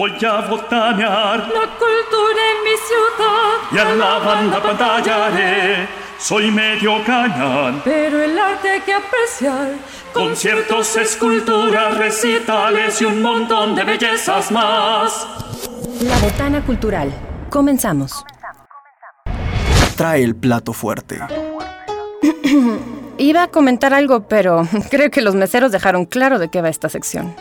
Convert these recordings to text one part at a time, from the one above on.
Voy a botanear la cultura en mi ciudad. y a la banda pantallaré. Soy medio cañón. Pero el arte hay que apreciar. Conciertos, esculturas, recitales y un montón de bellezas más. La Botana Cultural. Comenzamos. Trae el plato fuerte. Iba a comentar algo, pero creo que los meseros dejaron claro de qué va esta sección.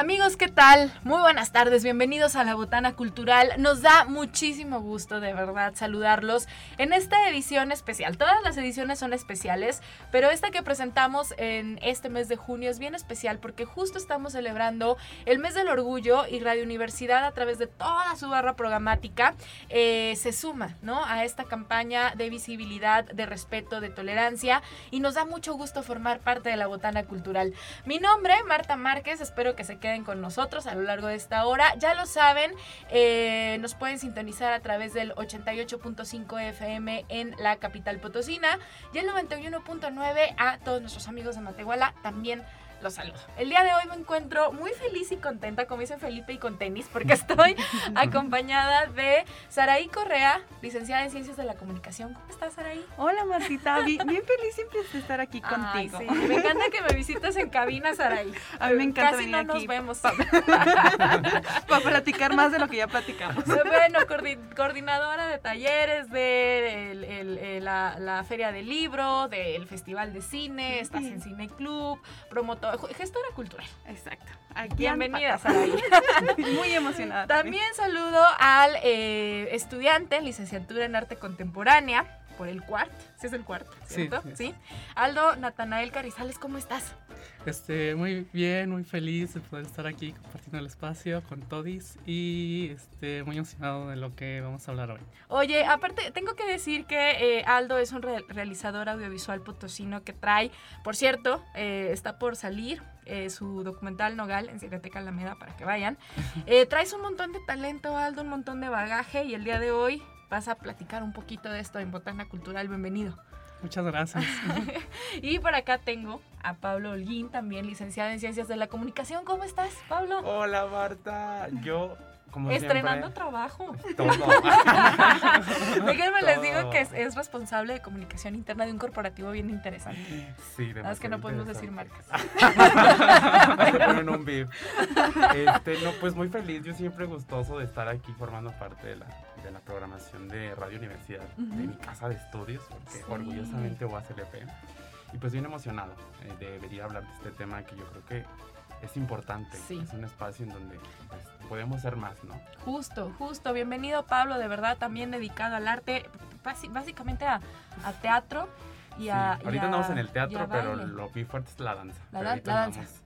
Amigos, ¿qué tal? Muy buenas tardes, bienvenidos a la Botana Cultural. Nos da muchísimo gusto, de verdad, saludarlos en esta edición especial. Todas las ediciones son especiales, pero esta que presentamos en este mes de junio es bien especial porque justo estamos celebrando el mes del orgullo y Radio Universidad a través de toda su barra programática eh, se suma, ¿no? A esta campaña de visibilidad, de respeto, de tolerancia y nos da mucho gusto formar parte de la Botana Cultural. Mi nombre, Marta Márquez, espero que se queden con nosotros a lo largo de esta hora. Ya lo saben, eh, nos pueden sintonizar a través del 88.5 FM en la capital potosina y el 91.9 a todos nuestros amigos de Matehuala también los saludo. El día de hoy me encuentro muy feliz y contenta, como dice Felipe, y con tenis, porque estoy acompañada de Saraí Correa, licenciada en Ciencias de la Comunicación. ¿Cómo estás, Saraí? Hola, Martita. Bien, bien feliz siempre de estar aquí Ay, contigo. sí, Me encanta que me visites en cabina, Saraí. A mí me encanta Casi venir no aquí nos vemos. Para platicar más de lo que ya platicamos. Bueno, coordi- coordinadora de talleres de el- el- el- la, la Feria del Libro, del Festival de Cine, estás en Cine Club, promotor, gestora cultural. Exacto. Aquí Bienvenida, Saraí. Muy emocionada. También saludo al eh, estudiante en licenciatura en arte contemporánea por el cuart, sí es el cuart, Sí, ¿cierto? sí. Aldo Natanael Carrizales, ¿cómo estás? Este, muy bien, muy feliz de poder estar aquí compartiendo el espacio con Todis y este, muy emocionado de lo que vamos a hablar hoy. Oye, aparte, tengo que decir que eh, Aldo es un re- realizador audiovisual potosino que trae, por cierto, eh, está por salir eh, su documental Nogal en Cineteca Alameda para que vayan. Eh, traes un montón de talento, Aldo, un montón de bagaje y el día de hoy vas a platicar un poquito de esto en Botana Cultural. Bienvenido. Muchas gracias. Y por acá tengo a Pablo Holguín, también licenciado en Ciencias de la Comunicación. ¿Cómo estás, Pablo? Hola Marta, yo como Estrenando siempre, trabajo. todo. Déjenme les digo que es, es responsable de comunicación interna de un corporativo bien interesante. Sí, Nada más que no podemos decir marcas. Le ponen un beep. Este, no, pues muy feliz, yo siempre gustoso de estar aquí formando parte de la, de la programación de Radio Universidad, de mi casa de estudios, porque Sí. orgullosamente UASLP. Y pues bien emocionado eh, de venir a hablar de este tema que yo creo que es importante. Sí. Es un espacio en donde pues, podemos ser más, ¿no? Justo, justo. Bienvenido, Pablo, de verdad, también dedicado al arte, básicamente a, a teatro y a. Sí, y Ahorita a- andamos en el a teatro, pero lo vi fuerte es la danza. La dan- danza. Andamos,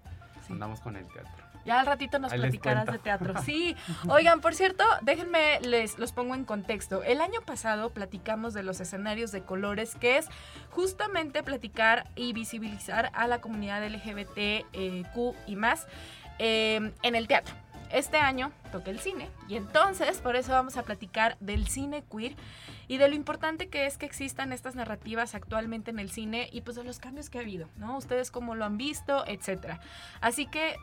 Sí. andamos con el teatro. Ya al ratito nos Ahí platicarás de teatro. Sí. Oigan, por cierto, déjenme, les los pongo en contexto. El año pasado platicamos de los escenarios de colores, que es justamente platicar y visibilizar a la comunidad LGBTQ y más eh, en el teatro. Este año toca el cine y entonces por eso vamos a platicar del cine queer y de lo importante que es que existan estas narrativas actualmente en el cine y pues de los cambios que ha habido, ¿no? Ustedes cómo lo han visto, etcétera. Así que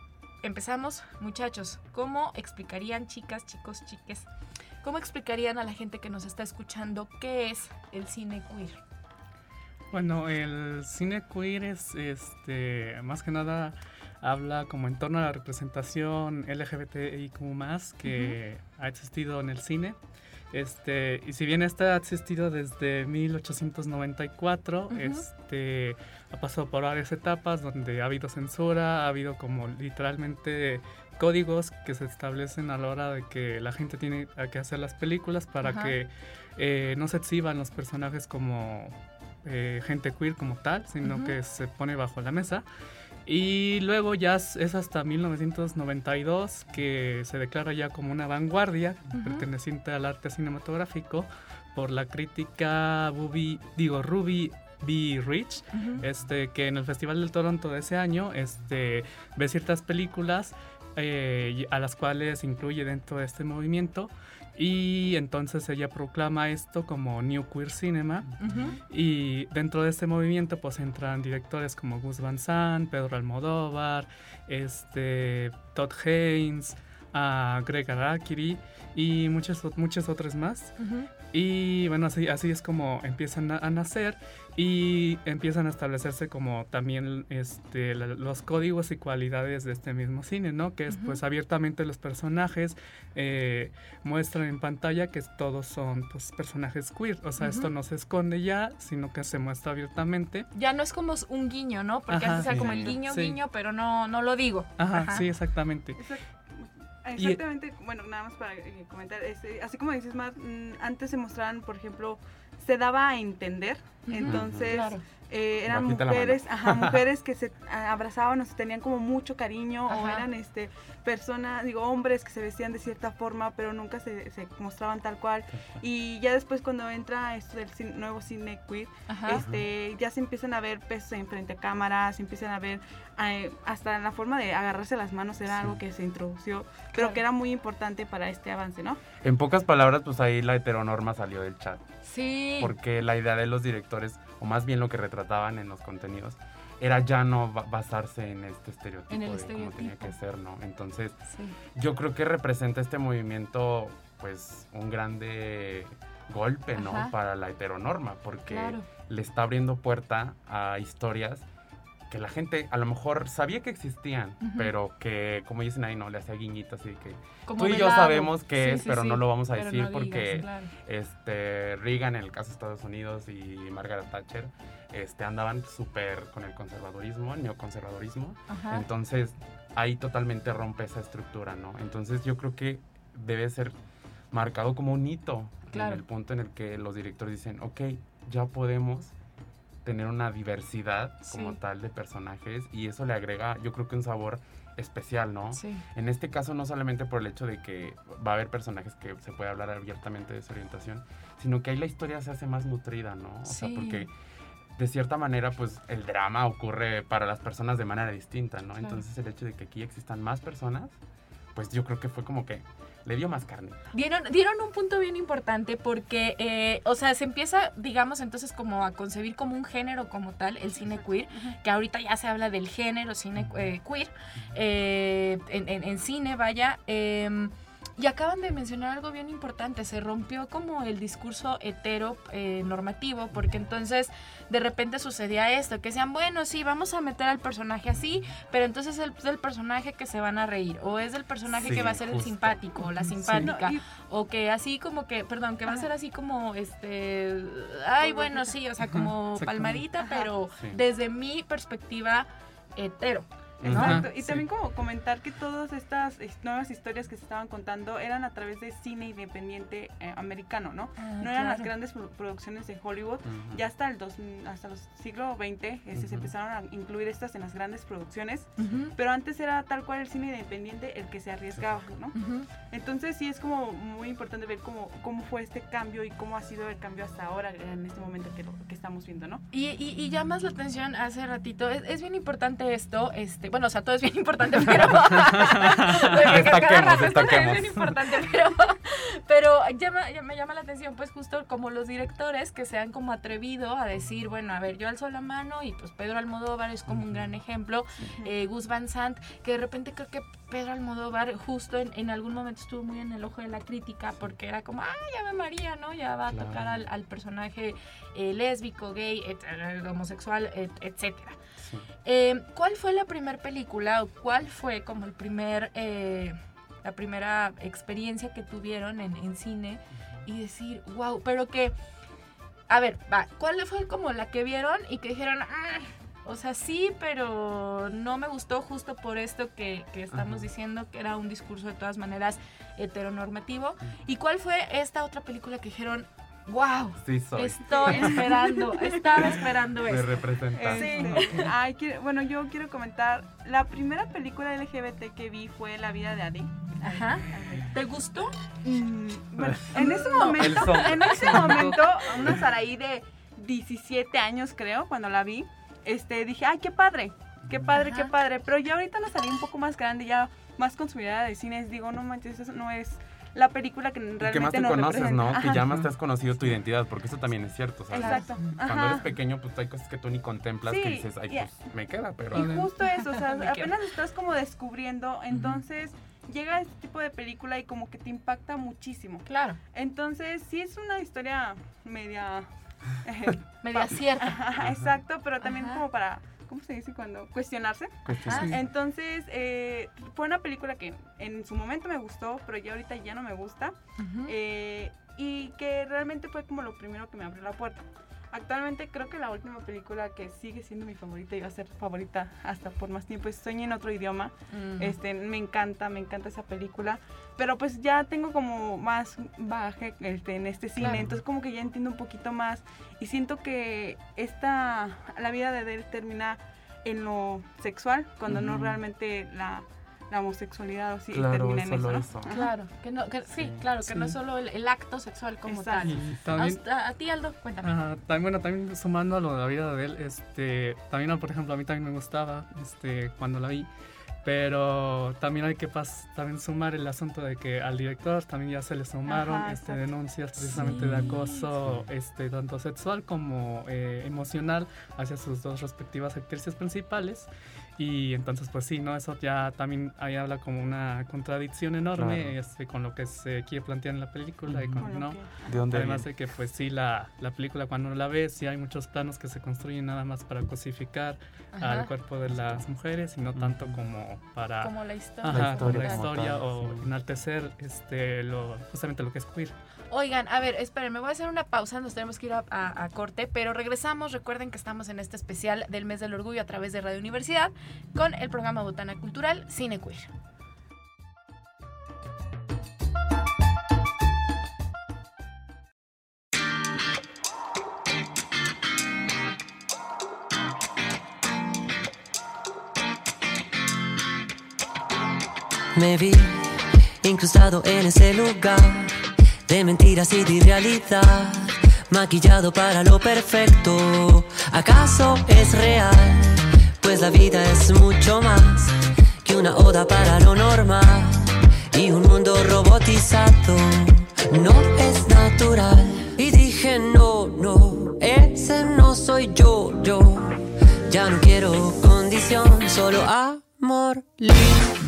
empezamos, muchachos. ¿Cómo explicarían, chicas, chicos, chiques, cómo explicarían a la gente que nos está escuchando qué es el cine queer? Bueno, el cine queer es, este, más que nada, habla como en torno a la representación LGBTIQ+, que ha existido en el cine. Este, y si bien esta ha existido desde 1894, Ujú. este, ha pasado por varias etapas donde ha habido censura, ha habido como literalmente códigos que se establecen a la hora de que la gente tiene que hacer las películas para que eh, no se exhiban los personajes como eh, gente queer como tal, sino que se pone bajo la mesa. Y luego ya es hasta 1992 que se declara ya como una vanguardia perteneciente al arte cinematográfico por la crítica Bubi, digo, Ruby B. Rich, este, que en el Festival del Toronto de ese año este, ve ciertas películas eh, a las cuales incluye dentro de este movimiento. Y entonces ella proclama esto como New Queer Cinema. Y dentro de este movimiento pues entran directores como Gus Van Sant, Pedro Almodóvar, este, Todd Haynes, a Greg Arakiri y muchas, muchas otras más. Y bueno, así, así es como empiezan a, a nacer y empiezan a establecerse como también este, la- los códigos y cualidades de este mismo cine, ¿no? Que es pues abiertamente los personajes eh, muestran en pantalla que todos son pues personajes queer, o sea, esto no se esconde ya, sino que se muestra abiertamente. Ya no es como un guiño, ¿no? Porque Ajá, antes era sí. como el guiño, Sí. guiño, pero no, no lo digo. Ajá, Ajá. sí, exactamente. Exactamente, bueno, nada más para eh, comentar, este, así como dices, Mar, mm, antes se mostraban, por ejemplo, se daba a entender, entonces Claro. eh, eran Bajita mujeres, ajá, mujeres que se abrazaban o se tenían como mucho cariño o eran este personas, digo, hombres que se vestían de cierta forma, pero nunca se, se mostraban tal cual. Y ya después cuando entra esto del cin- nuevo cine queer, Ajá. este, ya se empiezan a ver pesos en frente a cámaras, se empiezan a ver eh, hasta la forma de agarrarse las manos era Sí. algo que se introdució, pero Claro. que era muy importante para este avance, ¿no? En pocas palabras, pues ahí la heteronorma salió del chat. Sí. Porque la idea de los directores, o más bien lo que retrataban en los contenidos, era ya no ba- basarse en este estereotipo En el de cómo tenía que ser, ¿no? Entonces, Sí. yo creo que representa este movimiento, pues, un grande golpe, ¿no? Para la heteronorma, porque Claro. le está abriendo puerta a historias que la gente a lo mejor sabía que existían, pero que, como dicen ahí, no, le hacía guiñitas y que Como tú y yo sabemos qué Sí, es, sí, pero sí. no lo vamos a Pero decir no digas, porque claro. este Reagan en el caso de Estados Unidos y Margaret Thatcher este andaban súper con el conservadurismo, el neoconservadurismo. Ajá. Entonces, ahí totalmente rompe esa estructura, ¿no? Entonces, yo creo que debe ser marcado como un hito Claro. en el punto en el que los directores dicen, ok, ya podemos tener una diversidad como Sí. tal de personajes y eso le agrega, yo creo que un sabor especial, ¿no? Sí. En este caso no solamente por el hecho de que va a haber personajes que se puede hablar abiertamente de su orientación, sino que ahí la historia se hace más nutrida, ¿no? O sea, porque de cierta manera pues el drama ocurre para las personas de manera distinta, ¿no? Claro. Entonces el hecho de que aquí existan más personas, pues yo creo que fue como que le dio más carne. Dieron, dieron un punto bien importante porque, eh, o sea, se empieza, digamos, entonces como a concebir como un género como tal, el cine queer, que ahorita ya se habla del género cine eh, queer, eh, en, en- en cine, vaya. Y acaban de mencionar algo bien importante, se rompió como el discurso hetero eh, normativo, porque entonces de repente sucedía esto, que decían, bueno, sí, vamos a meter al personaje así, pero entonces es del personaje que se van a reír, o es del personaje Sí, que va a ser el simpático, o la Sí. simpática, No, y- o que así como que, perdón, que va a ser así como, este, ay, bueno, sí, o sea, como palmadita, Ajá. pero Sí. desde mi perspectiva hetero. Exacto. Ajá, y sí. también como comentar que todas estas nuevas historias que se estaban contando eran a través de cine independiente eh, americano, ¿no? Ah, no eran las claro. grandes pro- producciones de Hollywood. Ujú. Ya hasta el dos, hasta los siglo XX este, se empezaron a incluir estas en las grandes producciones, Ujú, pero antes era tal cual el cine independiente el que se arriesgaba, ¿no? Entonces sí es como muy importante ver cómo, cómo fue este cambio y cómo ha sido el cambio hasta ahora, en este momento que, lo, que estamos viendo, ¿no? Y, y, y llamas la atención hace ratito, es, es bien importante esto, este, bueno, o sea, todo es bien importante, pero... Destaquemos, destaquemos. Es bien importante, pero, pero llama, ya me llama la atención, pues justo como los directores que se han como atrevido a decir, bueno, a ver, yo alzo la mano y pues Pedro Almodóvar es como un gran ejemplo, eh, Gus Van Sant, que de repente creo que Pedro Almodóvar justo en, en algún momento estuvo muy en el ojo de la crítica porque era como, ah, ya ve María, ¿no? Ya va a Claro. tocar al, al personaje eh, lésbico, gay, et- homosexual, et- etcétera. Sí. Eh, ¿Cuál fue la primera película o cuál fue como el primer, eh, la primera experiencia que tuvieron en, en cine y decir, wow, pero que, a ver, va, ¿cuál fue como la que vieron y que dijeron, "Ah, o sea, sí, pero no me gustó justo por esto que, que estamos Ajá. diciendo, que era un discurso de todas maneras heteronormativo? ¿Y cuál fue esta otra película que dijeron, wow, Sí soy. estoy esperando, estaba esperando Me esto? representa. Este, ay, quiero- bueno, yo quiero comentar, la primera película LGBT que vi fue La vida de Adi. Ajá. ¿Te gustó? Mm, bueno, en ese momento, en ese momento, una Saraí de 17 años creo, cuando la vi, este, dije, ay, qué padre, qué padre, qué padre. Pero ya ahorita la salí un poco más grande, ya más consumidora de cines, digo, no manches, eso no es la película que realmente que más te nos conoces, representa. ¿no? Que ya más te has conocido tu identidad, porque eso también es cierto, ¿sabes? Exacto. Cuando Ajá. eres pequeño, pues hay cosas que tú ni contemplas que dices, ay, pues me queda, pero... Y justo eso, o sea, apenas estás como descubriendo, entonces llega este tipo de película y como que te impacta muchísimo. Claro, Entonces, sí es una historia media... eh, media cierta. Ajá, Exacto, pero también Ajá. como para, ¿cómo se dice cuando? Cuestionarse. Ah. Entonces, eh, fue una película que en su momento me gustó, pero ya ahorita ya no me gusta. Eh, y que realmente fue como lo primero que me abrió la puerta. Actualmente creo que la última película que sigue siendo mi favorita y va a ser favorita hasta por más tiempo es Sueña en otro idioma. Mm. Este, me encanta, me encanta esa película. Pero pues ya tengo como más baje este, en este cine, Claro. entonces como que ya entiendo un poquito más y siento que esta, la vida de él termina en lo sexual, cuando no realmente la, la homosexualidad o sí Claro, termina en eso, ¿no? eso. Claro, que no, que, sí, Sí. claro, que Sí. no es solo el, el acto sexual como Exacto. tal. A, también, a ti, Aldo, cuéntame. Ajá, también, bueno, también sumando a lo de la vida de él, este, también, por ejemplo, a mí también me gustaba, este, cuando la vi, pero también hay que pas también sumar el asunto de que al director también ya se le sumaron Ajá, este, denuncias precisamente de Sí, acoso, este, tanto sexual como eh, emocional hacia sus dos respectivas actrices principales. Y entonces, pues sí, ¿no? Eso ya también ahí habla como una contradicción enorme Claro. este, con lo que se quiere plantear en la película y con, ¿no? ¿De dónde Además viene? de que pues sí, la, la película cuando la ves, sí hay muchos planos que se construyen nada más para cosificar Ajá. al cuerpo de las mujeres y no tanto como para Como la historia. ajá, La como historia la historia tal, o sí. enaltecer este, lo, justamente lo que es queer. Oigan, a ver, esperen, me voy a hacer una pausa, nos tenemos que ir a, a- corte, pero regresamos. Recuerden que estamos en este especial del mes del orgullo a través de Radio Universidad con el programa Botana Cultural Cine Queer. Me vi incrustado en ese lugar de mentiras y de irrealidad, maquillado para lo perfecto. ¿Acaso es real? Pues la vida es mucho más que una oda para lo normal y un mundo robotizado. No es natural. Y dije, no, no, ese no soy yo, yo. Ya no quiero condición, solo amor libre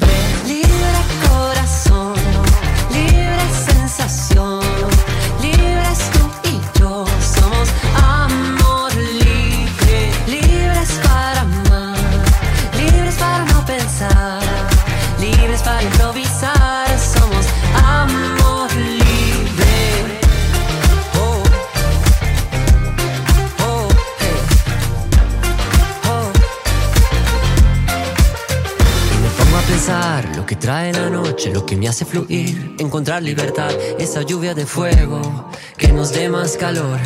me hace fluir, encontrar libertad, esa lluvia de fuego que nos dé más calor.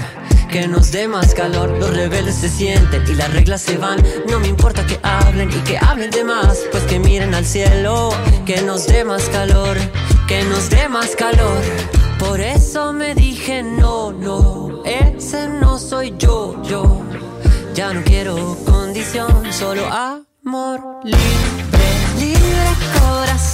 Que nos dé más calor, los rebeldes se sienten y las reglas se van. No me importa que hablen y que hablen de más, pues que miren al cielo, que nos dé más calor, que nos dé más calor. Por eso me dije no, no, ese no soy yo, yo. Ya no quiero condición, solo amor libre, libre corazón,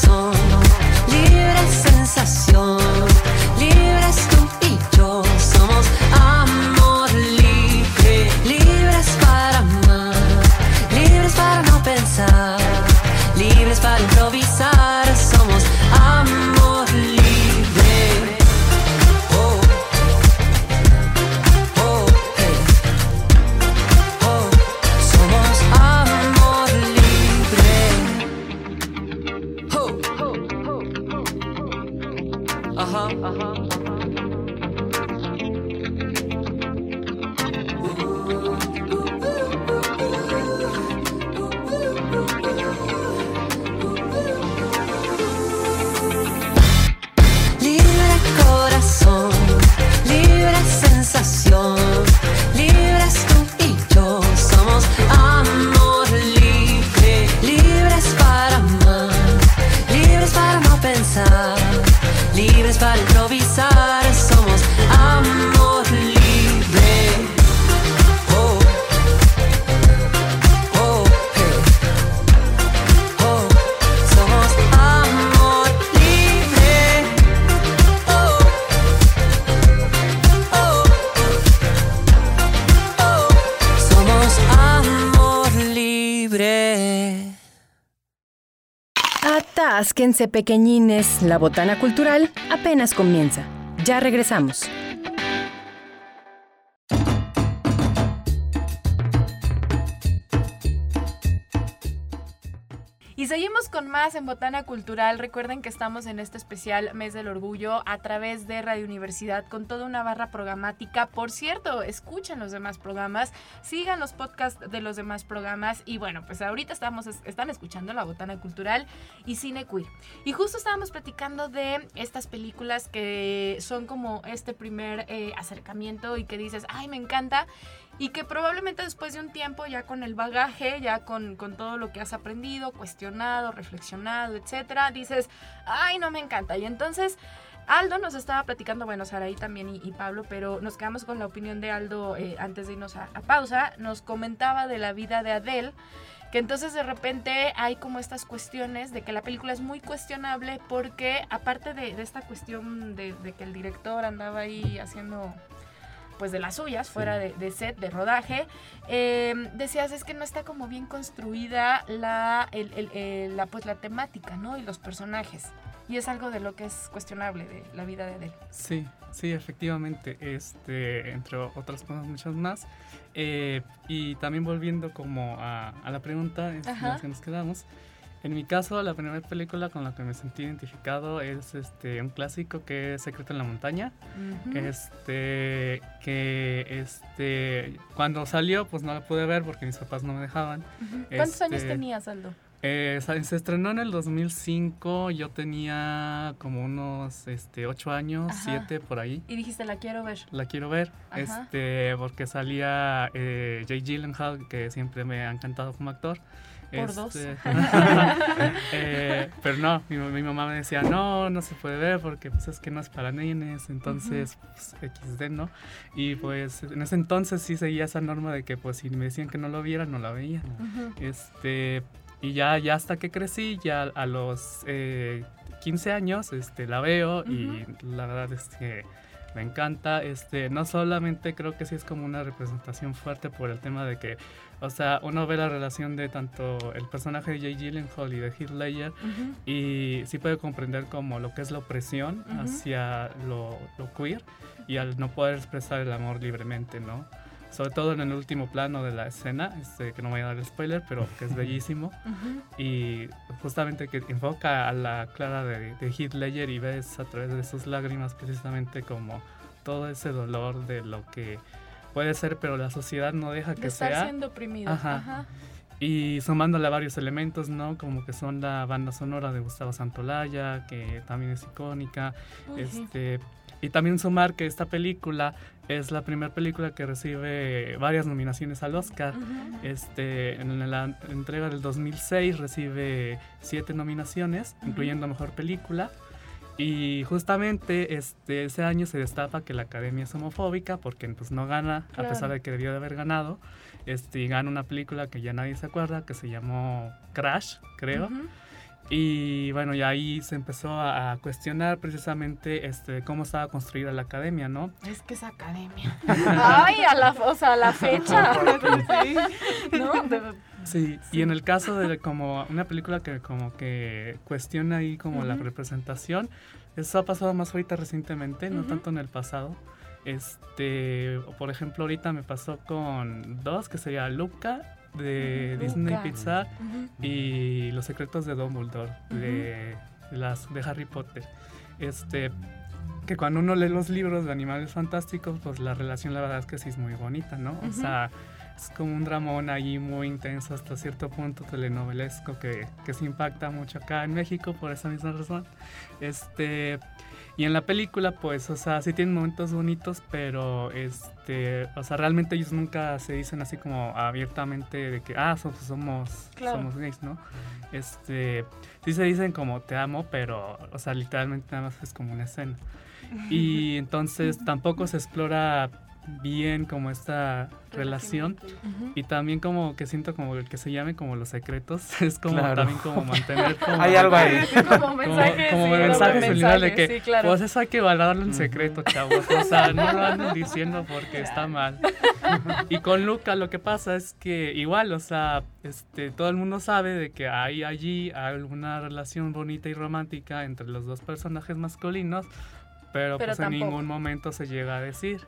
Pequeñines, la botana cultural apenas comienza. Ya regresamos. Con más en Botana Cultural. Recuerden que estamos en este especial Mes del Orgullo a través de Radio Universidad con toda una barra programática. Por cierto, escuchen los demás programas, sigan los podcasts de los demás programas y bueno, pues ahorita estamos están escuchando La Botana Cultural y Cine Queer. Y justo estábamos platicando de estas películas que son como este primer eh, acercamiento y que dices, ay, me encanta y que probablemente después de un tiempo ya con el bagaje, ya con, con, todo lo que has aprendido, cuestionado, reflexionado, etcétera, dices, ay, no me encanta. Y entonces Aldo nos estaba platicando, bueno, Saraí también y, Pablo, pero nos quedamos con la opinión de Aldo eh, antes de irnos a, pausa. Nos comentaba de la vida de Adele, que entonces de repente hay como estas cuestiones de que la película es muy cuestionable porque aparte de, esta cuestión de que el director andaba ahí haciendo pues de las suyas, fuera de, de set, de rodaje, eh, decías es que no está como bien construida la, el, el, el, la, pues, la temática, ¿no? Y los personajes. Y es algo de lo que es cuestionable de la vida de Adele. Sí, sí, efectivamente, este, entre otras cosas muchas más. Eh, y también volviendo como a, a la pregunta en la que nos quedamos, en mi caso, la primera película con la que me sentí identificado es este un clásico que es Secreto en la montaña. Uh -huh. Este que este cuando salió pues no la pude ver porque mis papás no me dejaban. Uh -huh. ¿Cuántos este, años tenías, Aldo? Eh, se estrenó en el 2005, yo tenía como unos este, 8 años, Ajá. 7 por ahí. Y dijiste, la quiero ver. La quiero ver, Ajá. este, porque salía eh, Jay Gyllenhaal, que siempre me ha encantado como actor. Por este, dos. eh, pero no, mi, mi, mamá me decía, no, no se puede ver porque pues es que no es para nenes, entonces uh -huh. pues, XD, ¿no? Y pues en ese entonces sí seguía esa norma de que pues si me decían que no lo viera, no la veía. Uh -huh. Este, y ya, ya hasta que crecí, ya a los eh, 15 años este, la veo uh -huh. y la verdad es que me encanta. Este, no solamente creo que sí es como una representación fuerte por el tema de que, o sea, uno ve la relación de tanto el personaje de Jay Gyllenhaal y de Heath Ledger uh -huh. y sí puede comprender como lo que es la opresión uh -huh. hacia lo, lo, queer y al no poder expresar el amor libremente, ¿no? Sobre todo en el último plano de la escena, este, que no voy a dar el spoiler, pero que es bellísimo. Y justamente que enfoca a la Clara de, de Heath Ledger y ves a través de sus lágrimas precisamente como todo ese dolor de lo que puede ser, pero la sociedad no deja que de estar sea. siendo oprimido. Ajá. Ajá. Y sumándole a varios elementos, ¿no? Como que son la banda sonora de Gustavo Santolaya, que también es icónica. Este. Y también sumar que esta película es la primera película que recibe varias nominaciones al Oscar. Uh -huh. este, en la entrega del 2006 recibe siete nominaciones, uh -huh. incluyendo Mejor Película. Y justamente este, ese año se destapa que la academia es homofóbica porque pues, no gana, claro. a pesar de que debió de haber ganado. Este, y gana una película que ya nadie se acuerda, que se llamó Crash, creo. Uh -huh. Y bueno, y ahí se empezó a, cuestionar precisamente este, cómo estaba construida la academia, ¿no? Es que es academia. Ay, a la, o sea, a la fecha. ¿No? Sí, sí, y en el caso de como una película que como que cuestiona ahí como uh -huh. la representación, eso ha pasado más ahorita recientemente, uh -huh. no tanto en el pasado. Este, por ejemplo, ahorita me pasó con dos, que sería Luca de Luca. Disney uh -huh. y Los secretos de Dumbledore uh -huh. de, las de Harry Potter. Este, que cuando uno lee los libros de animales fantásticos, pues la relación la verdad es que sí es muy bonita, ¿no? O sea, es como un dramón ahí muy intenso hasta cierto punto telenovelesco que, que se impacta mucho acá en México por esa misma razón. Este, y en la película, pues, o sea, sí tienen momentos bonitos, pero, este, o sea, realmente ellos nunca se dicen así como abiertamente de que, ah, somos, somos, claro. somos gays, ¿no? Este, sí se dicen como te amo, pero, o sea, literalmente nada más es como una escena. Y entonces tampoco se explora bien como esta relación Ujú. y también como que siento como el que se llame como los secretos es como Claro. también como mantener como Hay algo ahí. Como mensaje, como sí, mensaje como subliminal de que sí, claro. pues eso hay que guardarlo en secreto chavos o sea no lo anden diciendo porque está mal y con Luca lo que pasa es que igual o sea este todo el mundo sabe de que hay allí alguna relación bonita y romántica entre los dos personajes masculinos pero, Pero pues en tampoco. ningún momento se llega a decir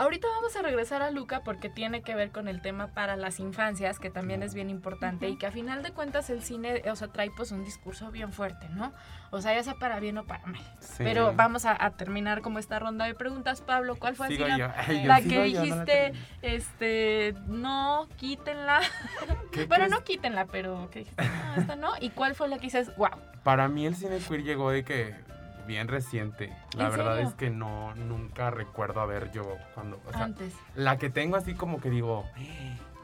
Ahorita vamos a regresar a Luca porque tiene que ver con el tema para las infancias, que también es bien importante y que a final de cuentas el cine, o sea, trae pues un discurso bien fuerte, ¿no? O sea, ya sea para bien o para mal. Sí. Pero vamos a, a terminar como esta ronda de preguntas, Pablo. ¿Cuál fue Sigo la. Ay, la que no la dijiste, termino. este, no, quítenla? ¿Qué bueno, crees? no quítenla, pero que dijiste, no, esta no. ¿Y cuál fue la que dices, wow? Para mí el cine queer llegó de que bien reciente. La ¿En verdad serio? es que no, nunca recuerdo haber yo cuando, o sea, Antes. la que tengo así como que digo,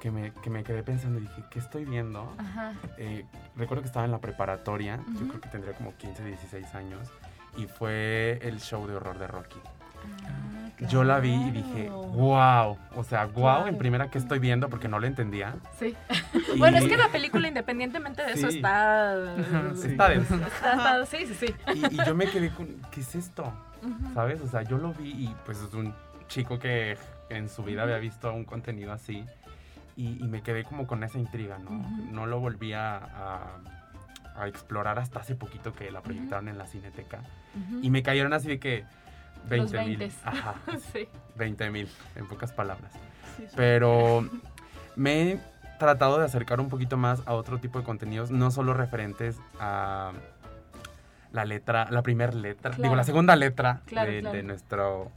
que me, que me quedé pensando y dije, ¿qué estoy viendo? Ajá. Eh, recuerdo que estaba en la preparatoria, yo creo que tendría como 15, 16 años, y fue el show de horror de Rocky. Ah, Yo la vi y dije, wow, o sea, wow, Claro. en primera que estoy viendo porque no lo entendía. Sí. Y- Bueno, es que la película, independientemente de eso, está. Sí. Está denso. está- está- sí, sí, sí. Y, y yo me quedé con, ¿qué es esto? ¿Sabes? O sea, yo lo vi y pues es un chico que en su vida había visto un contenido así y, y me quedé como con esa intriga, ¿no? No lo volví a, a- a explorar hasta hace poquito que la proyectaron en la cineteca y me cayeron así de que 20 mil. 20s. Ajá, Sí. 20 mil, en pocas palabras. Sí. Pero me he tratado de acercar un poquito más a otro tipo de contenidos, no solo referentes a la letra, la primera letra, digo, la segunda letra Claro, de, claro. de nuestro,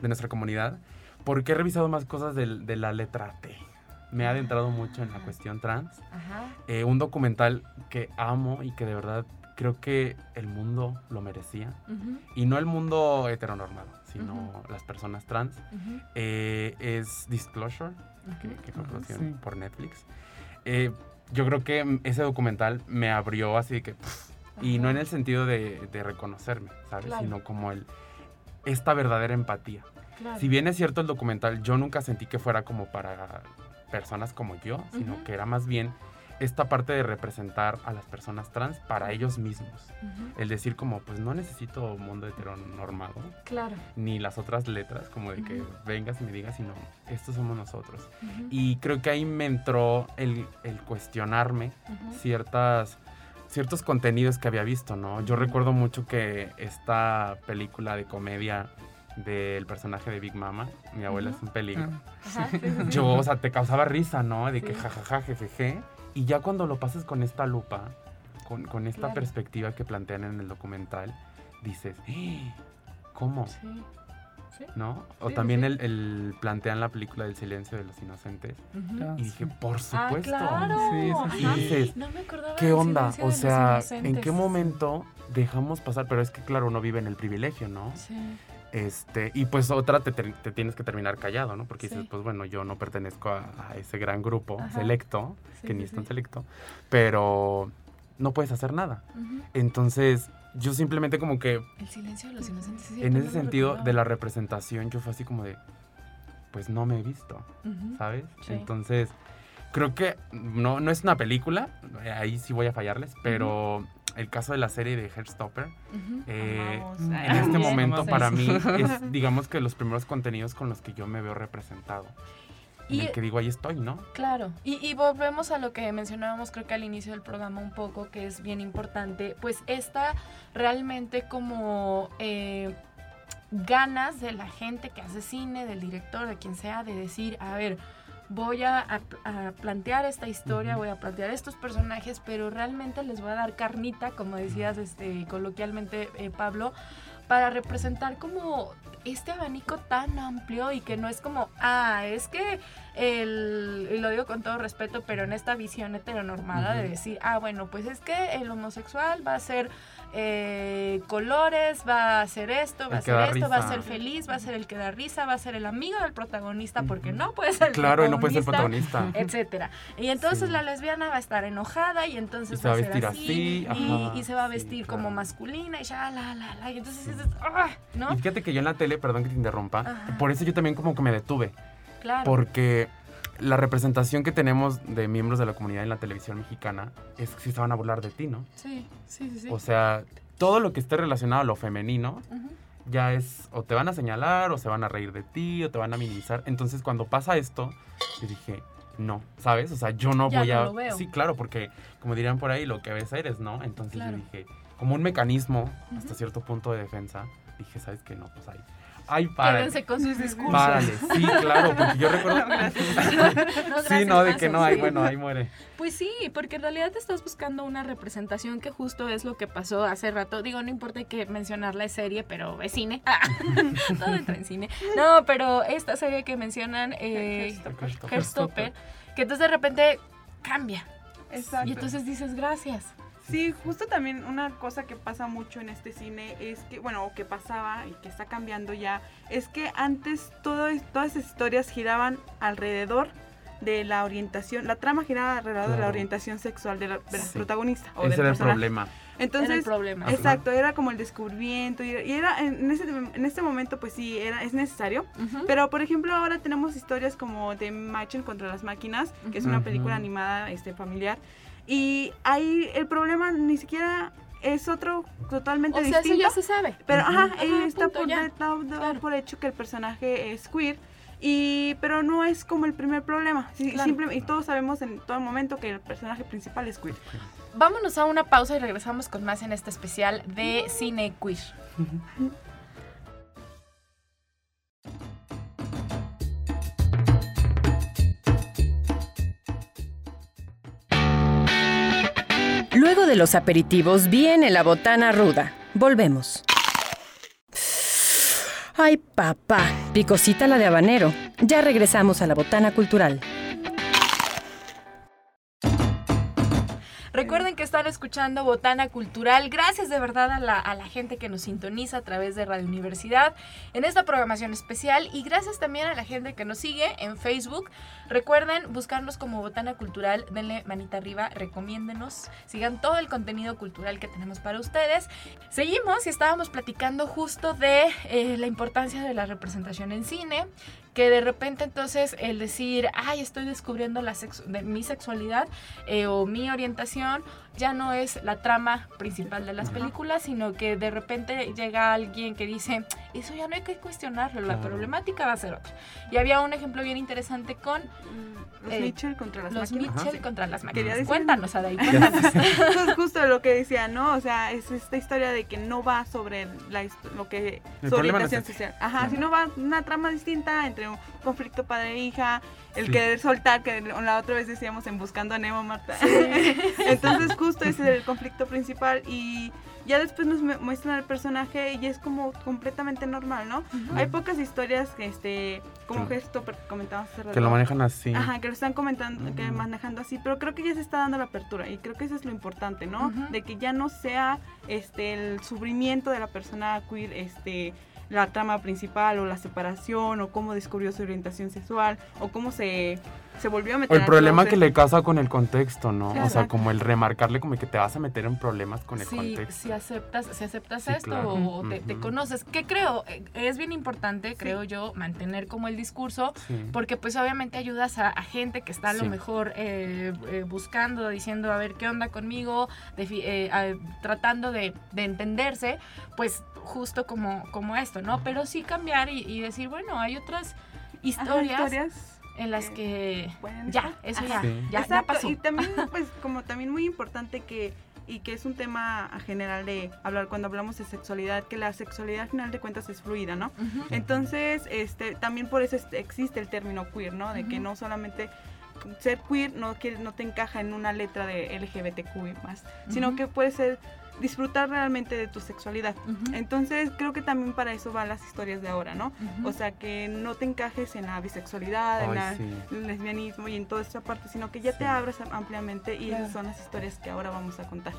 de nuestra comunidad, porque he revisado más cosas de, la letra T. Me he adentrado mucho en la Ah. cuestión trans. Ajá. Eh, un documental que amo y que de verdad creo que el mundo lo merecía. Y no el mundo heteronormado, sino las personas trans. Eh, es Disclosure, que, que fue producido sí. por Netflix. Eh, yo creo que ese documental me abrió así de que... pff, y no en el sentido de, de reconocerme, ¿sabes? Claro. Sino como el... Esta verdadera empatía. Claro. Si bien es cierto el documental, yo nunca sentí que fuera como para personas como yo, sino que era más bien esta parte de representar a las personas trans para ellos mismos. Ujú, El decir como, pues no necesito mundo heteronormado, Claro. ni las otras letras, como de que Ujú. vengas y me digas, sino estos somos nosotros. Ujú, Y creo que ahí me entró el, el cuestionarme ciertas, ciertos contenidos que había visto, ¿no? Yo recuerdo mucho que esta película de comedia del personaje de Big Mama, mi abuela Ujú. es un peligro. Sí, sí. Yo, o sea, te causaba risa, ¿no? De que Sí. jajaja, jejeje. Y ya cuando lo pasas con esta lupa, con, con esta Claro. perspectiva que plantean en el documental, dices, "¡Ah! ¿cómo? Sí. Sí. ¿No? O Sí, también sí. El, el plantean la película del silencio de los inocentes. Ah, Y dije, por Ah, supuesto. claro. Sí, sí, sí. Ajá. Y dices, no me acordaba ¿Qué onda? O sea, ¿en qué momento dejamos pasar? Pero es que, claro, uno vive en el privilegio, ¿no? Sí. Este, y pues otra te, tienes que terminar callado, ¿no? Porque Sí. dices, pues bueno, yo no pertenezco a, a ese gran grupo Ajá. selecto, Sí, que ni es tan selecto, pero no puedes hacer nada. Entonces, yo simplemente como que El silencio de los inocentes. en ese sentido de la representación, yo fue así como de, pues no me he visto. ¿sabes? Entonces, creo que no, no es una película, ahí sí voy a fallarles, pero el caso de la serie de Heartstopper, Ujú. eh, en este bien. momento para mí es, digamos que los primeros contenidos con los que yo me veo representado. En Y- el que digo, ahí estoy, ¿no? Claro, y, y volvemos a lo que mencionábamos creo que al inicio del programa un poco, que es bien importante, pues esta realmente como eh, ganas de la gente que hace cine, del director, de quien sea, de decir, a ver, voy a, a- a plantear esta historia, voy a plantear estos personajes, pero realmente les voy a dar carnita, como decías este, coloquialmente eh, Pablo, para representar como este abanico tan amplio y que no es como, ah, es que el, y lo digo con todo respeto, pero en esta visión heteronormada de decir, ah, bueno, pues es que el homosexual va a ser eh, colores, va a hacer esto, va a El hacer esto, va a ser feliz, va a ser el que da risa, va a ser el amigo del protagonista, porque no puede ser el Claro, y no puede ser protagonista. etcétera. Y entonces Sí. la lesbiana va a estar enojada y entonces Y se va a vestir así, así, y, ajá, y se va a sí, vestir claro. como masculina y ya la la la y entonces dices, "Ah", ¿no? Y fíjate que yo en la tele, perdón que te interrumpa, Ajá. por eso yo también como que me detuve. Claro. Porque la representación que tenemos de miembros de la comunidad en la televisión mexicana es que sí se van a burlar de ti, ¿no? Sí, sí, sí, sí. O sea, todo lo que esté relacionado a lo femenino ya es o te van a señalar o se van a reír de ti o te van a minimizar. Entonces cuando pasa esto, yo dije, no, ¿sabes? O sea, yo no Ya voy no a... lo veo. Sí, claro, porque como dirían por ahí, lo que ves eres, ¿no? Entonces Claro. yo dije, como un mecanismo hasta cierto punto de defensa, dije, ¿sabes qué? No, pues ahí. Ay, para. Quédense con sus discursos. Párale, sí, claro, porque yo recuerdo. No, sí, no, de que no, hay, bueno, ahí muere. Pues sí, porque en realidad estás buscando una representación que justo es lo que pasó hace rato. Digo, no importa que mencionarla es serie, pero es cine. Ah, todo entra en cine. No, pero esta serie que mencionan, eh, que entonces de repente cambia. Exacto. Y entonces dices gracias. Sí, justo también una cosa que pasa mucho en este cine es que, bueno, o que pasaba y que está cambiando ya, es que antes todo, todas esas historias giraban alrededor de la orientación, la trama giraba alrededor de la orientación sexual de la, de la Sí. protagonista o Ese del era el problema. Entonces, Era el problema. Exacto, era como el descubrimiento y, y era en ese, en este momento pues sí, era, es necesario. Pero por ejemplo ahora tenemos historias como de Machen contra las máquinas, que es una película animada este, familiar. Y ahí el problema ni siquiera es otro totalmente o sea, eso distinto. ya se sabe. Pero ajá, Ajá, está punto, por, ya. de- Claro. por hecho que el personaje es queer. Y, pero no es como el primer problema. Sí, Claro. simple- y todos sabemos en todo momento que el personaje principal es queer. Vámonos a una pausa y regresamos con más en este especial de Cine Queer. Luego de los aperitivos viene la botana ruda. Volvemos. Ay, papá, picosita la de habanero. Ya regresamos a la botana cultural. Recuerden que están escuchando Botana Cultural. Gracias de verdad a la, a la gente que nos sintoniza a través de Radio Universidad en esta programación especial y gracias también a la gente que nos sigue en Facebook. Recuerden buscarnos como Botana Cultural, denle manita arriba, recomiéndenos, sigan todo el contenido cultural que tenemos para ustedes. Seguimos y estábamos platicando justo de eh, la importancia de la representación en cine, que de repente entonces el decir, ay, estoy descubriendo la sexu- de mi sexualidad eh, o mi orientación, ya no es la trama principal de las películas, sino que de repente llega alguien que dice, eso ya no hay que cuestionarlo, la problemática va a ser otra. Y había un ejemplo bien interesante con Los Eh, Mitchell contra las los máquinas. Mitchell contra las máquinas. decir- Cuéntanos, Adai, cuéntanos. Eso es justo lo que decía, ¿no? O sea, es esta historia de que no va sobre la, lo que El su no orientación social. Ajá, sino va una trama distinta entre un conflicto padre-hija, el Sí. querer soltar, que la otra vez decíamos en Buscando a Nemo, Marta. Entonces, justo ese es el conflicto principal y ya después nos mu- muestran al personaje y es como completamente normal, ¿no? Hay pocas historias que, este, como Que- gesto que comentábamos hace Que rato. lo manejan así. Ajá, que lo están comentando, que Ujú. manejando así, pero creo que ya se está dando la apertura y creo que eso es lo importante, ¿no? De que ya no sea este el sufrimiento de la persona queer, este la trama principal o la separación o cómo descubrió su orientación sexual o cómo se, se volvió a meter el problema que le casa con el contexto, ¿no? O sea, como el remarcarle como que te vas a meter en problemas con el contexto. si aceptas, si aceptas Sí, esto claro. o te, conoces, que creo, eh, es bien importante, creo yo, mantener como el discurso, Sí. porque pues obviamente ayudas a, a gente que está a lo Sí. mejor eh, eh, buscando, diciendo a ver qué onda conmigo, eh, a- tratando de, de entenderse, pues justo como, como esto, ¿no? Pero sí cambiar y, y decir, bueno, hay otras Ajá, historias, historias en las que ya, eso Ajá. ya, ya, ya pasó. Y también, pues, como también muy importante que, y que es un tema a general de hablar cuando hablamos de sexualidad, que la sexualidad al final de cuentas es fluida, ¿no? Entonces, este, también por eso existe el término queer, ¿no? De que no solamente ser queer no, quiere, no te encaja en una letra de LGBTQI más, sino que puede ser disfrutar realmente de tu sexualidad. Entonces creo que también para eso van las historias de ahora, ¿no? O sea, que no te encajes en la bisexualidad, en Ay, la- sí. el lesbianismo y en toda esta parte, sino que ya te abras ampliamente y esas son las historias que ahora vamos a contar.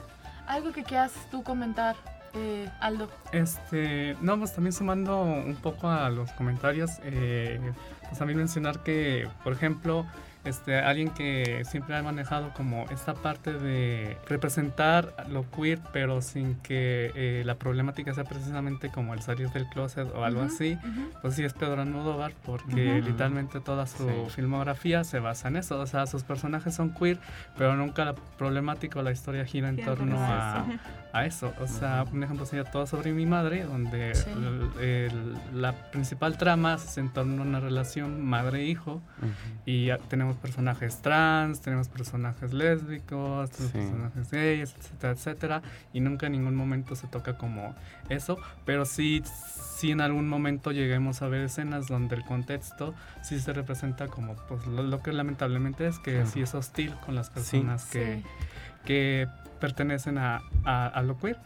Algo que quieras tú comentar, eh, Aldo. Este, no, pues también sumando un poco a los comentarios, eh, pues también mencionar que, por ejemplo, este, alguien que siempre ha manejado como esta parte de representar lo queer, pero sin que eh, la problemática sea precisamente como el salir del closet o algo Ujú, así, ujú. pues sí es Pedro Almodóvar, porque Ujú. literalmente toda su Sí. filmografía se basa en eso, o sea, sus personajes son queer, pero nunca la problemática o la historia gira en torno a, a eso. O sea, un ejemplo sería Todo sobre mi madre, donde Sí. el- el- la principal trama se en torno a una relación madre-hijo y ya tenemos personajes trans, tenemos personajes lésbicos, tenemos Sí. personajes gays, etcétera, etcétera, y nunca en ningún momento se toca como eso, pero sí, sí en algún momento lleguemos a ver escenas donde el contexto sí se representa como pues lo, lo que lamentablemente es que Claro. sí es hostil con las personas que Sí. que pertenecen a, a, a lo queer.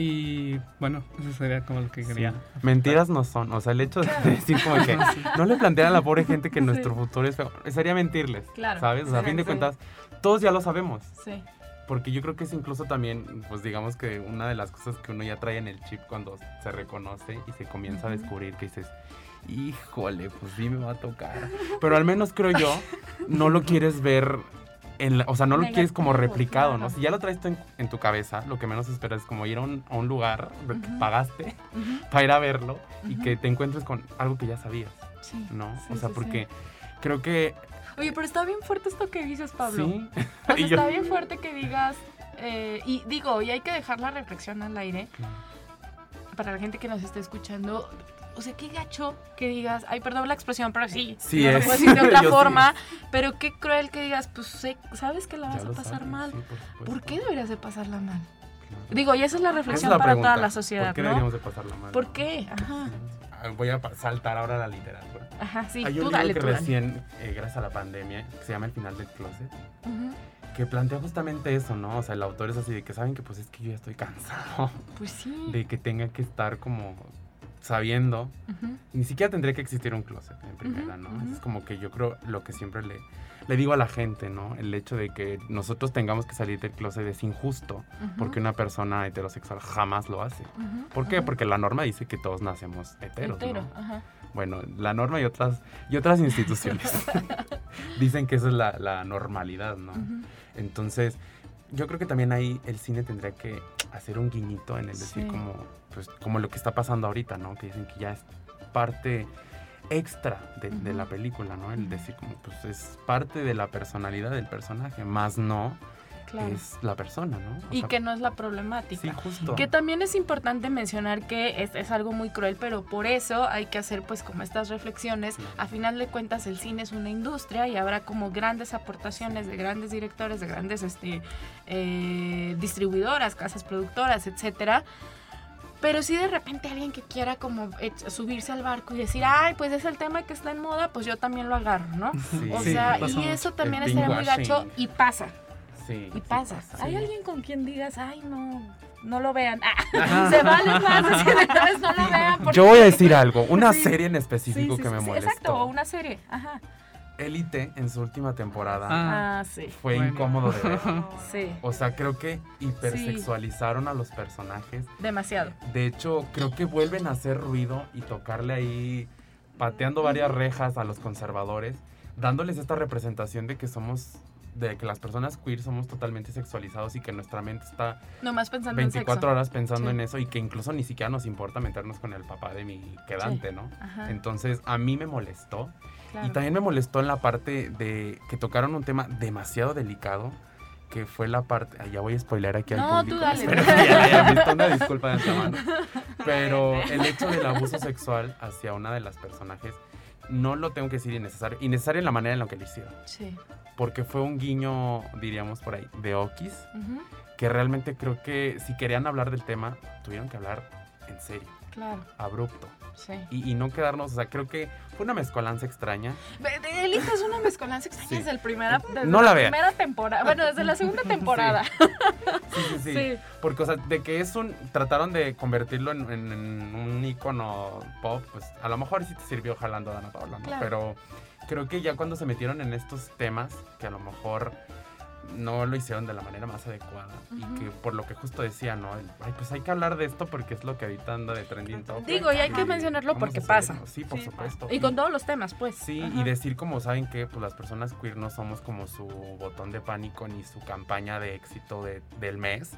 Y bueno, eso sería como lo que Sí. quería. Mentiras no son. O sea, el hecho de decir como que no le plantean a la pobre gente que nuestro futuro es feo, sería mentirles. Claro. ¿Sabes? O sea, a fin de cuentas, todos ya lo sabemos. Sí. Porque yo creo que es incluso también, pues digamos que una de las cosas que uno ya trae en el chip cuando se reconoce y se comienza a descubrir que dices, híjole, pues sí me va a tocar. Pero al menos creo yo, no lo quieres ver, o sea, no lo quieres como replicado, ¿no? Si ya lo traes tú en, en tu cabeza, lo que menos esperas es como ir a un, a un lugar que Ujú. pagaste para ir a verlo y que te encuentres con algo que ya sabías, Sí. ¿no? Sí, o sea, sí, porque creo que... Oye, pero está bien fuerte esto que dices, Pablo. Sí. O sea, Y yo- está bien fuerte que digas, eh, y digo, y hay que dejar la reflexión al aire para la gente que nos esté escuchando. O sea, qué gacho que digas, ay, perdón la expresión, pero sí, Sí no lo es. puedo decir de otra sí. forma, pero qué cruel que digas, pues sé- sabes que la Ya vas a lo pasar sabes, mal. sí, por supuesto. ¿Por qué deberías de pasarla mal? Claro. Digo, y esa es la es reflexión la para pregunta. toda la sociedad, ¿Por qué ¿no? deberíamos de pasarla mal? ¿Por qué? Ajá. Ah, Voy a saltar ahora a la literatura. Ajá, sí, Hay tú un dale, libro tú que dale. recién, eh, gracias a la pandemia, que se llama El final del closet, que plantea justamente eso, ¿no? O sea, el autor es así de que saben que pues es que yo ya estoy cansado Pues sí. de que tenga que estar como sabiendo. Ni siquiera tendría que existir un closet en primera, ¿no? Es como que yo creo lo que siempre le, le digo a la gente, ¿no? El hecho de que nosotros tengamos que salir del closet es injusto, porque una persona heterosexual jamás lo hace. ¿Por qué? Porque la norma dice que todos nacemos heteros, Hetero, ¿no? ajá. Bueno, la norma y otras, y otras instituciones dicen que esa es la, la normalidad, ¿no? Entonces, yo creo que también ahí el cine tendría que hacer un guiñito en el decir Sí. como, pues, como lo que está pasando ahorita, ¿no? Que dicen que ya es parte extra de, de la película, ¿no? El decir como, pues es parte de la personalidad del personaje, más no Claro. es la persona, ¿no? O y sea, que no es la problemática. Sí, justo. Que también es importante mencionar que es, es algo muy cruel, pero por eso hay que hacer pues como estas reflexiones. A final de cuentas el cine es una industria y habrá como grandes aportaciones de grandes directores, de grandes este, eh, distribuidoras, casas productoras, etcétera. Pero si de repente alguien que quiera como subirse al barco y decir, ay, pues es el tema que está en moda, pues yo también lo agarro, ¿no? Sí. O Sí, sea, y eso también estaría muy gacho y pasa. Sí, Y sí pasa. ¿Hay Sí. alguien con quien digas, ay, no, no lo vean? Ah, se vale más decir de vez, no lo vean. porque- Yo voy a decir algo, una Sí. serie en específico sí, que sí, me sí, molestó. Exacto, o una serie. Ajá. Élite en su última temporada Ah. Ah, sí. fue Bueno. incómodo de ver. Sí, O sea, creo que hipersexualizaron a los personajes. demasiado. De hecho, creo que vuelven a hacer ruido y tocarle ahí, pateando varias rejas a los conservadores, dándoles esta representación de que somos, de que las personas queer somos totalmente sexualizados y que nuestra mente está Nomás pensando 24 en sexo. horas pensando Sí. en eso y que incluso ni siquiera nos importa meternos con el papá de mi quedante, ¿no? Ajá, Entonces, a mí me molestó. claro. Y también me molestó en la parte de que tocaron un tema demasiado delicado, que fue la parte... ay, ya voy a spoiler aquí al No, tú público. dale. Espero que ya la hayan visto, una disculpa de antemano. Pero el hecho del abuso sexual hacia una de las personajes, no lo tengo que decir innecesario. Innecesario en la manera en la que lo hicieron. Sí. Porque fue un guiño, diríamos por ahí, de Okis, que realmente creo que si querían hablar del tema, tuvieron que hablar en serio. Claro. abrupto. Sí. Y, y no quedarnos, o sea, creo que fue una mezcolanza extraña. De- Elite es una mezcolanza extraña Sí. desde, el primera, desde No la vean. primera temporada. Bueno, desde la segunda temporada. Sí, sí, sí. Sí. Porque, o sea, de que es un. Trataron de convertirlo en, en- en un icono pop, pues a lo mejor sí te sirvió jalando a Dana Paola, ¿no? Claro. Pero creo que ya cuando se metieron en estos temas, que a lo mejor no lo hicieron de la manera más adecuada y que por lo que justo decía, ¿no? El, Ay, pues hay que hablar de esto porque es lo que ahorita anda de trending topic. Digo, y hay que mencionarlo porque pasa. Sí, por Sí, supuesto. Y con todos los temas, pues. Sí, Ajá. y decir como saben que pues las personas queer no somos como su botón de pánico ni su campaña de éxito de- del mes,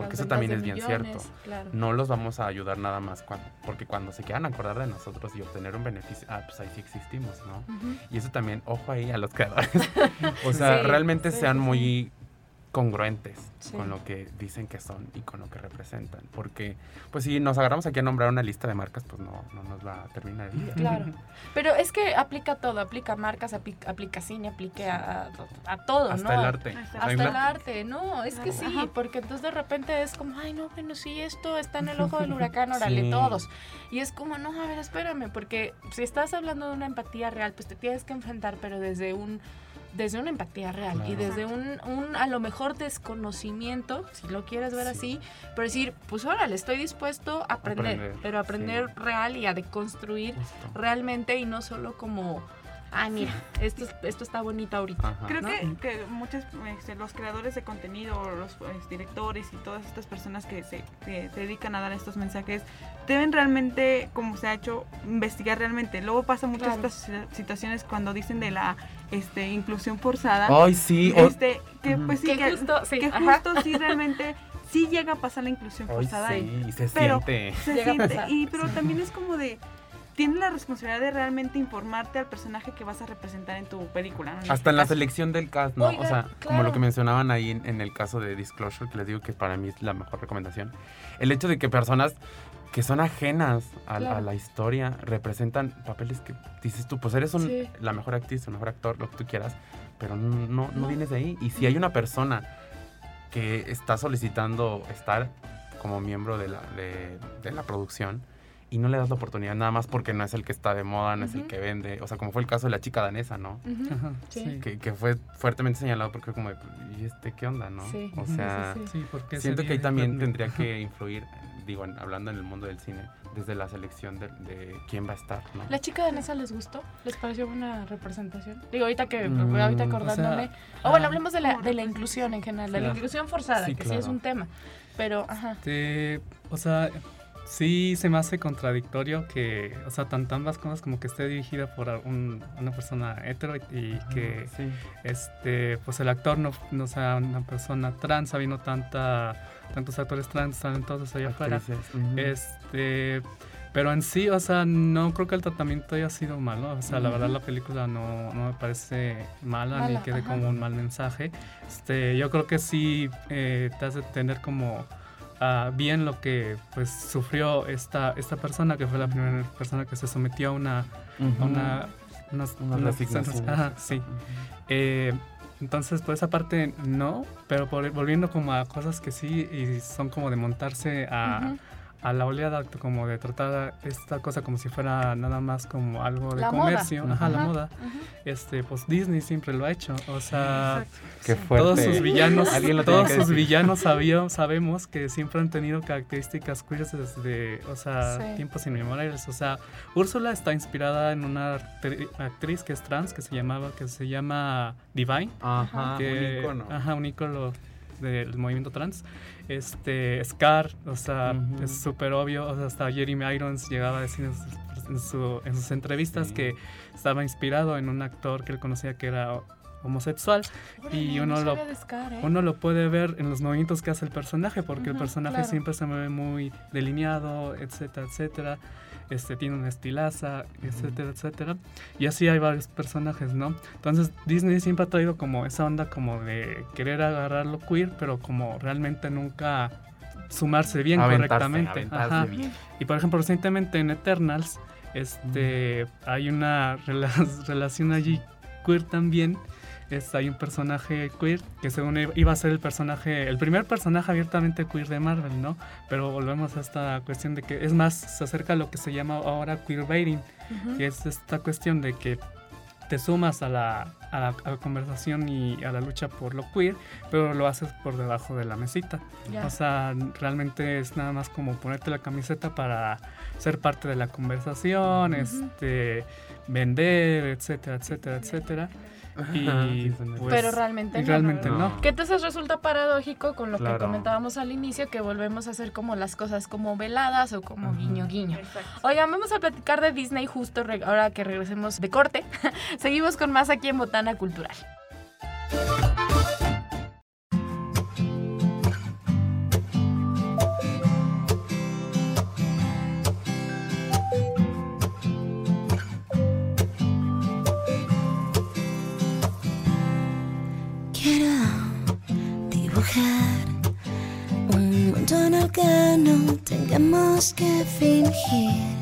porque Las eso también es bien millones, cierto. Claro. No los vamos a ayudar nada más cuando, porque cuando se quieran acordar de nosotros y obtener un beneficio, ah, pues ahí sí existimos, ¿no? Y eso también, ojo ahí a los creadores. o sea, Sí, realmente sí, sean sí. muy congruentes Sí. con lo que dicen que son y con lo que representan. Porque, pues si nos agarramos aquí a nombrar una lista de marcas, pues no, no nos va a terminar el día. Claro. Pero es que aplica todo, aplica marcas, apli- aplica cine, aplica a, a todo, Hasta ¿no? el arte. Hasta la- el arte, no, es que sí, Ajá. porque entonces de repente es como, ay, no, bueno, sí, esto está en el ojo del huracán, órale, Sí. todos. Y es como, no, a ver, espérame, porque si estás hablando de una empatía real, pues te tienes que enfrentar, pero desde un desde una empatía real y desde un, un, a lo mejor desconocimiento, si lo quieres ver así, pero decir, pues órale, estoy dispuesto a aprender, Aprender, pero aprender sí. real y a deconstruir Justo. realmente y no solo como, ah, mira, esto, es- esto está bonito ahorita. Ajá. Creo ¿no? que, que muchos, este, los creadores de contenido, los pues, directores y todas estas personas que se, que se dedican a dar estos mensajes, deben realmente, como se ha hecho, investigar realmente. Luego pasa muchas Claro. estas si- situaciones cuando dicen de la este, inclusión forzada. Ay, sí. o- este, que pues sí, Que que, justo, sí, que ajá. justo sí realmente sí llega a pasar la inclusión Ay, forzada. y sí, se Pero- siente. se Llega a siente- pasar, y pero también es como de tienes la responsabilidad de realmente informarte al personaje que vas a representar en tu película. ¿no? En Hasta este en la selección del cast, ¿no? Oiga, o sea, como claro. lo que mencionaban ahí en, en el caso de Disclosure, que les digo que para mí es la mejor recomendación. El hecho de que personas que son ajenas a, Claro. a la historia representan papeles que dices tú, pues eres un- Sí. la mejor actriz, el mejor actor, lo que tú quieras, pero no, no, no No. vienes de ahí. Y si hay una persona que está solicitando estar como miembro de la, de, de la producción y no le das la oportunidad nada más porque no es el que está de moda, no es el que vende, o sea, como fue el caso de la chica danesa, ¿no? Sí. que, que fue fuertemente señalado porque como de, ¿y este qué onda, no? Sí, o sí, sea, sí, sí. Sí, porque siento que ahí también tendría que influir, digo, en- hablando en el mundo del cine, desde la selección de, de quién va a estar, ¿no? ¿La chica danesa les gustó? ¿Les pareció buena representación? Digo, ahorita que, Mm, ahorita o acordándome. sea, o bueno, ah, hablemos de la, de la inclusión en general, de la inclusión forzada, Sí, que sí es un tema. Pero, ajá. Este, o sea, sí se me hace contradictorio que, o sea, tanto ambas cosas como que esté dirigida por un- una persona hetero y, y que, Sí. este, pues el actor no, no sea una persona trans, habiendo tanta, tantos actores trans talentosos allá afuera. Actrices, ujú. Este, pero en sí, o sea, no creo que el tratamiento haya sido malo. O sea, la verdad la película no, no me parece mala, ni quede ajá. como un mal mensaje. Este, yo creo que sí eh, te hace tener como ah, bien lo que pues sufrió esta, esta persona, que fue la primera persona que se sometió a una... a Ujú. una unas- Una unas-. Ajá, sí. Eh, entonces, por esa parte, no, pero por- volviendo como a cosas que sí y son como de montarse a. a la oleada, como de tratar esta cosa como si fuera nada más como algo de La moda. comercio, ajá, la Ajá, moda. ujú. Este, pues Disney siempre lo ha hecho, o sea, Qué todos sus villanos, Alguien lo tenía todos sus villanos sabía- sabemos que siempre han tenido características queers desde, o sea, Sí. tiempos inmemoriales. O sea, Úrsula está inspirada en una actri- actriz que es trans que se llamaba, que se llama Divine, Ajá, que, un icono. ajá, un ícono del movimiento trans. Este, Scar, o sea, es súper obvio, o sea, hasta Jeremy Irons llegaba a decir en sus, en su- en sus entrevistas Sí. que estaba inspirado en un actor que él conocía que era homosexual y uno no lo- Scar, ¿eh? uno lo puede ver en los movimientos que hace el personaje, porque el personaje claro. siempre se mueve muy delineado, etcétera, etcétera. Este, tiene una estilaza, etcétera, etcétera. Y así hay varios personajes, ¿no? Entonces Disney siempre ha traído como esa onda como de querer agarrar lo queer, pero como realmente nunca sumarse bien Aventarse, correctamente. aventarse Ajá. bien. Y por ejemplo, recientemente en Eternals, este, hay una rela- relación allí queer también es, hay un personaje queer que según iba a ser el personaje, el primer personaje abiertamente queer de Marvel, ¿no? Pero volvemos a esta cuestión de que es más, se acerca a lo que se llama ahora queerbaiting, que es esta cuestión de que te sumas a la, a la, conversación y a la lucha por lo queer, pero lo haces por debajo de la mesita. O sea, realmente es nada más como ponerte la camiseta para ser parte de la conversación, este, vender, etcétera, etcétera, etcétera. Y, pues, pero realmente, no. Que entonces resulta paradójico con lo que comentábamos al inicio, que volvemos a hacer como las cosas como veladas o como guiño guiño. Oigan, vamos a platicar de Disney justo ahora que regresemos de corte. Seguimos con más aquí en Botana Cultural. Tengamos que fingir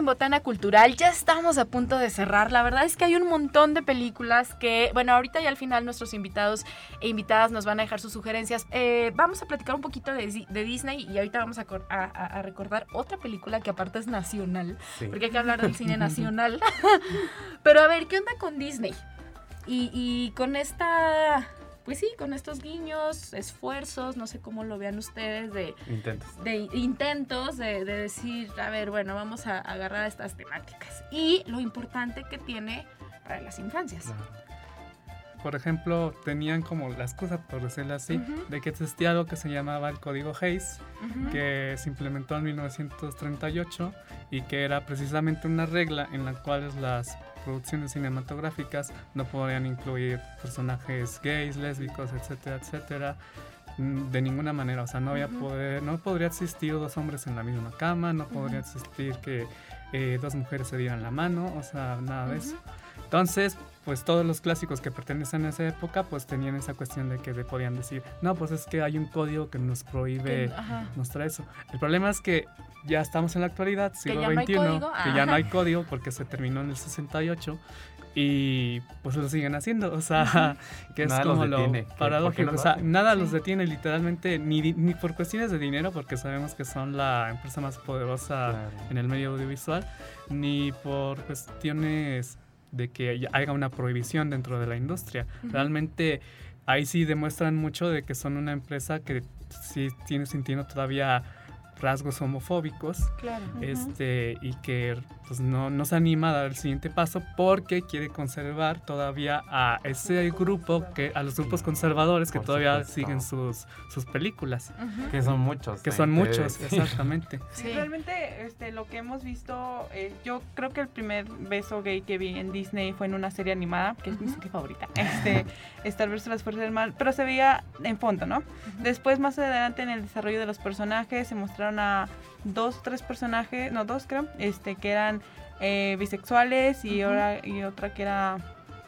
en Botana Cultural. Ya estamos a punto de cerrar. La verdad es que hay un montón de películas que, bueno, ahorita y al final nuestros invitados e invitadas nos van a dejar sus sugerencias. Eh, vamos a platicar un poquito de, Disney y ahorita vamos a, recordar otra película que aparte es nacional, porque hay que hablar del cine nacional. Pero a ver, ¿qué onda con Disney? Y, con esta pues sí, con estos guiños, esfuerzos, no sé cómo lo vean ustedes, de intentos, de, intentos de, decir, a ver, bueno, vamos a agarrar estas temáticas. Y lo importante que tiene para las infancias. Por ejemplo, tenían como la excusa, por decirlo así, de que existía algo que se llamaba el Código Hayes, que se implementó en 1938 y que era precisamente una regla en la cual las producciones cinematográficas no podían incluir personajes gays, lésbicos, etcétera, etcétera, mm, de ninguna manera. O sea, no, había poder, no podría existir dos hombres en la misma cama, no podría existir que eh, dos mujeres se dieran la mano, o sea, nada de eso. Entonces, pues todos los clásicos que pertenecen a esa época pues tenían esa cuestión de que podían decir, no, pues es que hay un código que nos prohíbe mostrar eso. El problema es que ya estamos en la actualidad, siglo XXI, que ya no hay código porque se terminó en el 68 y pues lo siguen haciendo, o sea, que es como lo paradójico, o sea, nada los detiene literalmente, ni, ni por cuestiones de dinero, porque sabemos que son la empresa más poderosa en el medio audiovisual, ni por cuestiones de que haya una prohibición dentro de la industria. Realmente ahí sí demuestran mucho de que son una empresa que sí tiene sentido todavía rasgos homofóbicos este y que pues no, no se anima a dar el siguiente paso porque quiere conservar todavía a ese grupo que a los grupos conservadores que todavía siguen sus, sus películas. Que son muchos que son muchos exactamente. Sí, realmente este lo que hemos visto eh, yo creo que el primer beso gay que vi en Disney fue en una serie animada que es mi serie favorita este Star vs las fuerzas del mal pero se veía en fondo no después más adelante en el desarrollo de los personajes se mostraron a dos, tres personajes, no dos creo, este, que eran eh, bisexuales y, ahora, y otra que era...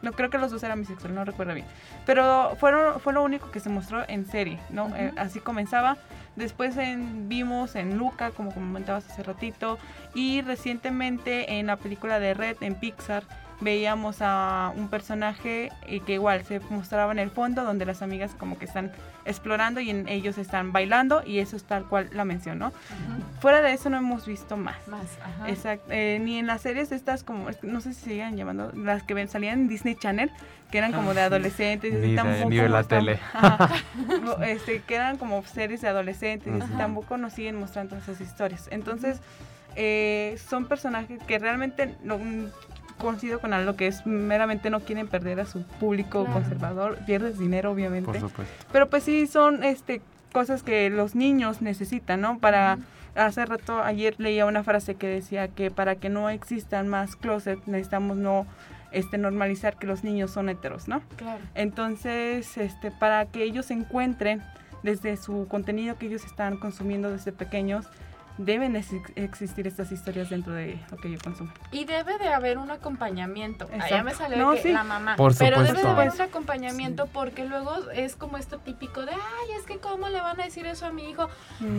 No, creo que los dos eran bisexuales, no recuerdo bien. Pero fueron, fue lo único que se mostró en serie, ¿no? Eh, así comenzaba. Después en, vimos en Luca, como comentabas hace ratito. Y recientemente en la película de Red, en Pixar, veíamos a un personaje eh, que igual se mostraba en el fondo donde las amigas como que están explorando y en ellos están bailando y eso es tal cual la mencionó. Fuera de eso no hemos visto más. Más, Exacto. Eh, ni en las series estas como, no sé si siguen llamando, las que ven, salían en Disney Channel, que eran como de ah, adolescentes. Ni, de, ni de la tele. este, que eran como series de adolescentes y tampoco nos siguen mostrando esas historias. Entonces, eh, son personajes que realmente no, coincido con algo que es meramente no quieren perder a su público Claro. conservador, pierdes dinero obviamente. Por supuesto. Pero pues sí son este cosas que los niños necesitan, ¿no? Para hace rato ayer leía una frase que decía que para que no existan más closets necesitamos no este normalizar que los niños son heteros, ¿no? Claro. Entonces, este para que ellos encuentren desde su contenido que ellos están consumiendo desde pequeños deben ex- existir estas historias dentro de lo que ellos consumen. Y debe de haber un acompañamiento. Exacto. me salió No, que sí. la mamá. Por pero debe de haber un acompañamiento porque luego es como esto típico de, ay, es que cómo le van a decir eso a mi hijo.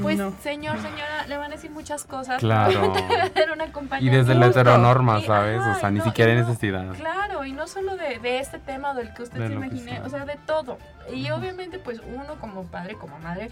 Pues, No. señor, señora, le van a decir muchas cosas. Claro. Debe de haber un Y desde la heteronorma, Y- ¿sabes? ajá, o sea, ni siquiera hay no- necesidad. Claro, y no solo de, de este tema del que usted De se imagine, o sea, de todo. Y obviamente, pues uno como padre, como madre,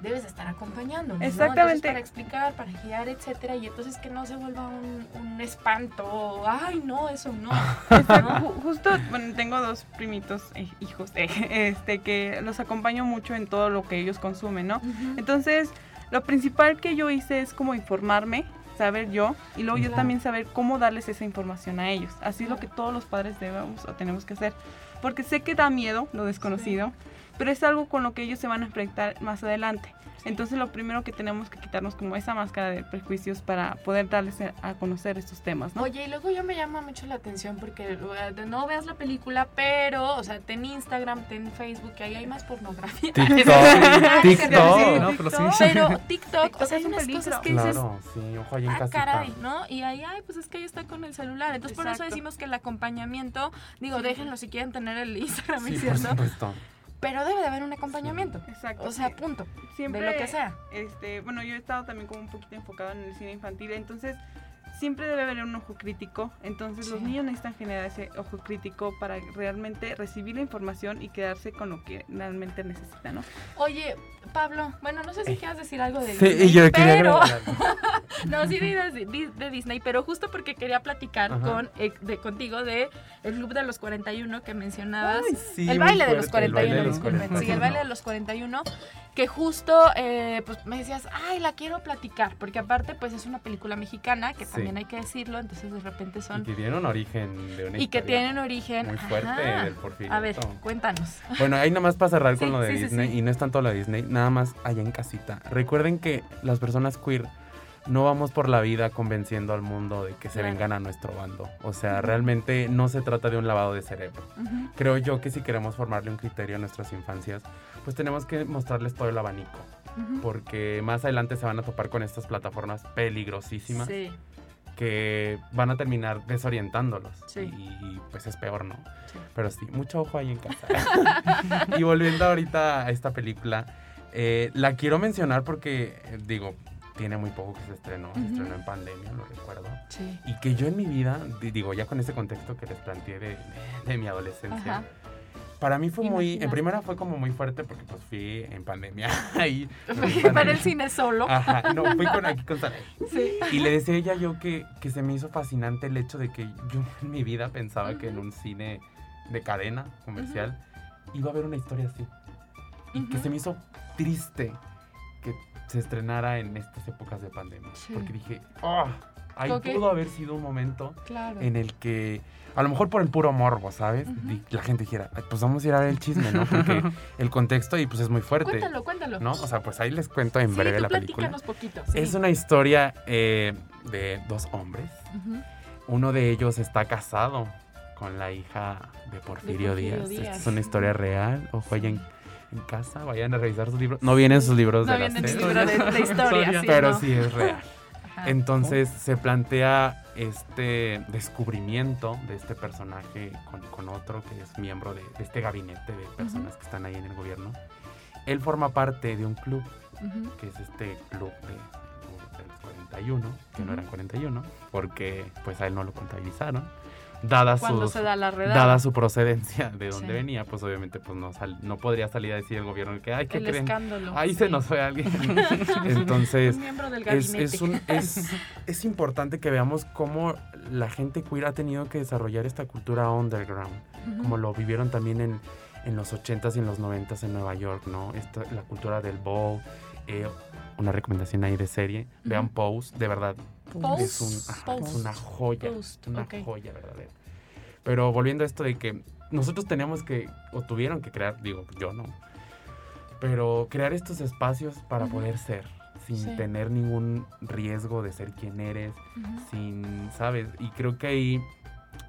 debes de estar acompañando. ¿no? Exactamente. Entonces, para explicar, para guiar, etcétera, y entonces que no se vuelva un, un espanto. Ay, no, eso no. ¿no? justo, bueno, tengo dos primitos, eh, hijos, eh, este, que los acompaño mucho en todo lo que ellos consumen, ¿no? Ujú. Entonces, lo principal que yo hice es como informarme, saber yo, y luego yo Claro. también saber cómo darles esa información a ellos. Así es lo que todos los padres debemos o tenemos que hacer. Porque sé que da miedo lo desconocido, pero es algo con lo que ellos se van a enfrentar más adelante. Entonces lo primero que tenemos que quitarnos como esa máscara de prejuicios para poder darles a conocer estos temas, ¿no? Oye, y luego yo me llama mucho la atención porque no veas la película, pero, o sea, ten Instagram, ten Facebook, que ahí hay más pornografía. TikTok, TikTok. No, pero sí. Pero TikTok, TikTok o sea, es unas peligro. cosas que dices, Claro, sí, ojo ahí en ah, caray, ¿no? Y ahí, ay, pues es que ahí está con el celular. Entonces, por eso decimos que el acompañamiento, digo, Sí. déjenlo si quieren tener el Instagram, Sí, ¿es por cierto? supuesto. Pero debe de haber un acompañamiento. Exacto. O sea, punto. siempre de lo que sea. Este, bueno, yo he estado también como un poquito enfocado en el cine infantil, entonces siempre debe haber un ojo crítico. Entonces los niños necesitan generar ese ojo crítico para realmente recibir la información y quedarse con lo que realmente necesitan, ¿no? Oye, Pablo, bueno, no sé si Eh, quieras decir algo de Sí, Disney, yo quería pero... no, sí de, de- de Disney, pero justo porque quería platicar Ajá. con eh, de, contigo de el Club de los 41 que mencionabas. Ay, sí, el baile de los fuerte, el 41, baile de los disculpen. Sí, el 41. baile de los 41, que justo eh, pues me decías, ay, la quiero platicar, porque aparte pues es una película mexicana, que Sí. También hay que decirlo, entonces de repente Y son... que tiene un origen de una Y que tienen origen... muy fuerte Ajá. del porfiriato. A ver, cuéntanos. Bueno, ahí nada más para cerrar con Sí, lo de sí, Disney, sí. y no es tanto lo de Disney, nada más allá en casita. Recuerden que las personas queer no vamos por la vida convenciendo al mundo de que se Claro. vengan a nuestro bando. O sea, realmente no se trata de un lavado de cerebro. Ujú. Creo yo que si queremos formarle un criterio a nuestras infancias, pues tenemos que mostrarles todo el abanico. Porque más adelante se van a topar con estas plataformas peligrosísimas Sí, que van a terminar desorientándolos. Sí. Y, y, pues es peor, ¿no? Sí. Pero sí, mucho ojo ahí en casa. y volviendo ahorita a esta película, eh, la quiero mencionar porque, eh, digo, tiene muy poco que se estrenó. Se estrenó en pandemia, lo recuerdo. sí. Y que yo en mi vida, di- digo, ya con ese contexto que les planteé de, de- de mi adolescencia, Ajá. Para mí fue muy, en primera fue como muy fuerte porque pues fui en pandemia en Para el cine solo. Ajá, no, fui con aquí con Saray. Sí. Y le decía a ella yo que, que se me hizo fascinante el hecho de que yo en mi vida pensaba que en un cine de cadena comercial iba a haber una historia así. Y que Ujú. se me hizo triste que se estrenara en estas épocas de pandemia. Sí. Porque dije, oh, ahí Ok. pudo haber sido un momento Claro. en el que, a lo mejor por el puro morbo, ¿sabes? La gente dijera, "Ay, pues vamos a ir a ver el chisme, ¿no? Porque el contexto y pues es muy fuerte. Cuéntalo, cuéntalo. ¿No? O sea, pues ahí les cuento en sí, breve tú la película. poquito. sí. Es una historia eh, de dos hombres. Ujú. Uno de ellos está casado con la hija de Porfirio, Porfirio Díaz. Díaz. Esta es una historia real. Ojo, ahí en, en casa, vayan a revisar sus libros. No vienen sus libros No de viene la en SED, el libro de, de historia, sí, pero ¿no? sí es real. Ajá. Entonces se plantea este descubrimiento de este personaje con, con otro que es miembro de, de este gabinete de personas que están ahí en el gobierno. Él forma parte de un club que es este club de, de los 41, que no Ujú. eran 41, porque pues a él no lo contabilizaron. Dada, sus- se da la dada su procedencia de donde Sí. venía, pues obviamente pues no, sal- no podría salir a decir el gobierno que, ay, ¿qué el creen? escándalo. Ahí se sí. nos fue alguien. Entonces, Un del es, es, un- es, es importante que veamos cómo la gente queer ha tenido que desarrollar esta cultura underground, Ujú. como lo vivieron también en, en los 80s y en los 90s en Nueva York, ¿no? Esta, la cultura del bowl, Eh, una recomendación ahí de serie. Vean Ujú. Pose, de verdad. Es, un- ajá, es una joya. Una joya verdadera. Pero volviendo a esto de que nosotros tenemos que, o tuvieron que crear, digo, yo no, pero crear estos espacios para poder ser, sin Sí. tener ningún riesgo de ser quien eres, sin, ¿sabes? Y creo que ahí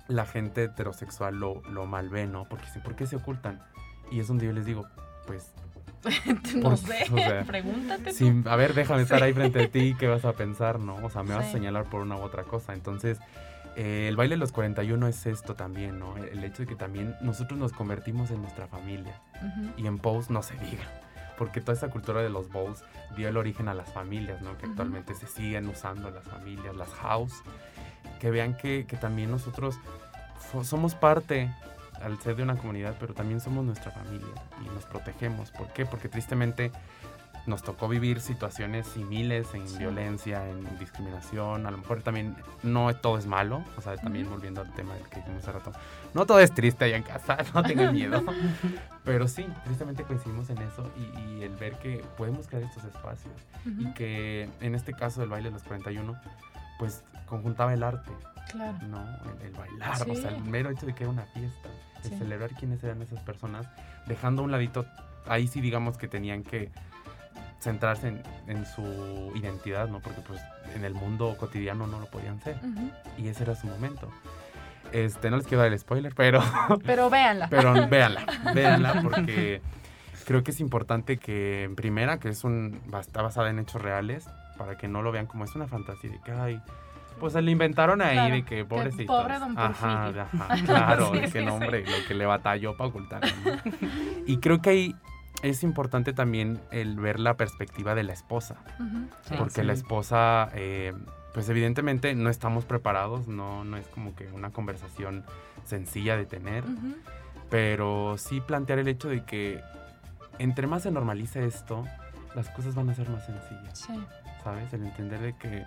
la gente heterosexual lo, lo malve, ¿no? Porque ¿por qué se ocultan? Y es donde yo les digo, pues... no sé, o sea, pregúntate sin- a ver, déjame estar ahí frente a ti, ¿qué vas a pensar, no? O sea, me vas a señalar por una u otra cosa. Entonces, eh, el baile de los 41 es esto también, ¿no? El, el hecho de que también nosotros nos convertimos en nuestra familia. Ujú. Y en Pose no se diga. Porque toda esa cultura de los bowls dio el origen a las familias, ¿no? Que actualmente se siguen usando las familias, las house. Que vean que, que también nosotros somos parte al ser de una comunidad, pero también somos nuestra familia y nos protegemos. ¿Por qué? Porque tristemente nos tocó vivir situaciones similares en Sí. violencia, en discriminación. A lo mejor también no todo es malo. O sea, también volviendo al tema del que dijimos hace rato. No todo es triste allá en casa, no tengan miedo. Pero sí, tristemente coincidimos en eso y, y el ver que podemos crear estos espacios y que en este caso del baile de los 41, pues conjuntaba el arte, Claro. ¿no? El, el bailar, o sea, el mero hecho de que era una fiesta, Sí. celebrar quiénes eran esas personas, dejando a un ladito, ahí sí digamos que tenían que centrarse en, en su identidad, ¿no? Porque pues en el mundo cotidiano no lo podían ser y ese era su momento. Este, no les quiero dar el spoiler, pero Pero véanla. pero véanla, véanla porque creo que es importante que en primera, que es un está basada en hechos reales, para que no lo vean como es una fantasía de que ay, pues se le inventaron ahí Claro, de que pobrecitos. pobre don Ajá, ajá, claro, Sí, es que sí, no, sí. lo que le batalló para ocultar. Y creo que ahí es importante también el ver la perspectiva de la esposa porque la esposa, eh, pues evidentemente no estamos preparados, no, no es como que una conversación sencilla de tener, pero sí plantear el hecho de que entre más se normalice esto, las cosas van a ser más sencillas, Sí. ¿sabes? El entender de que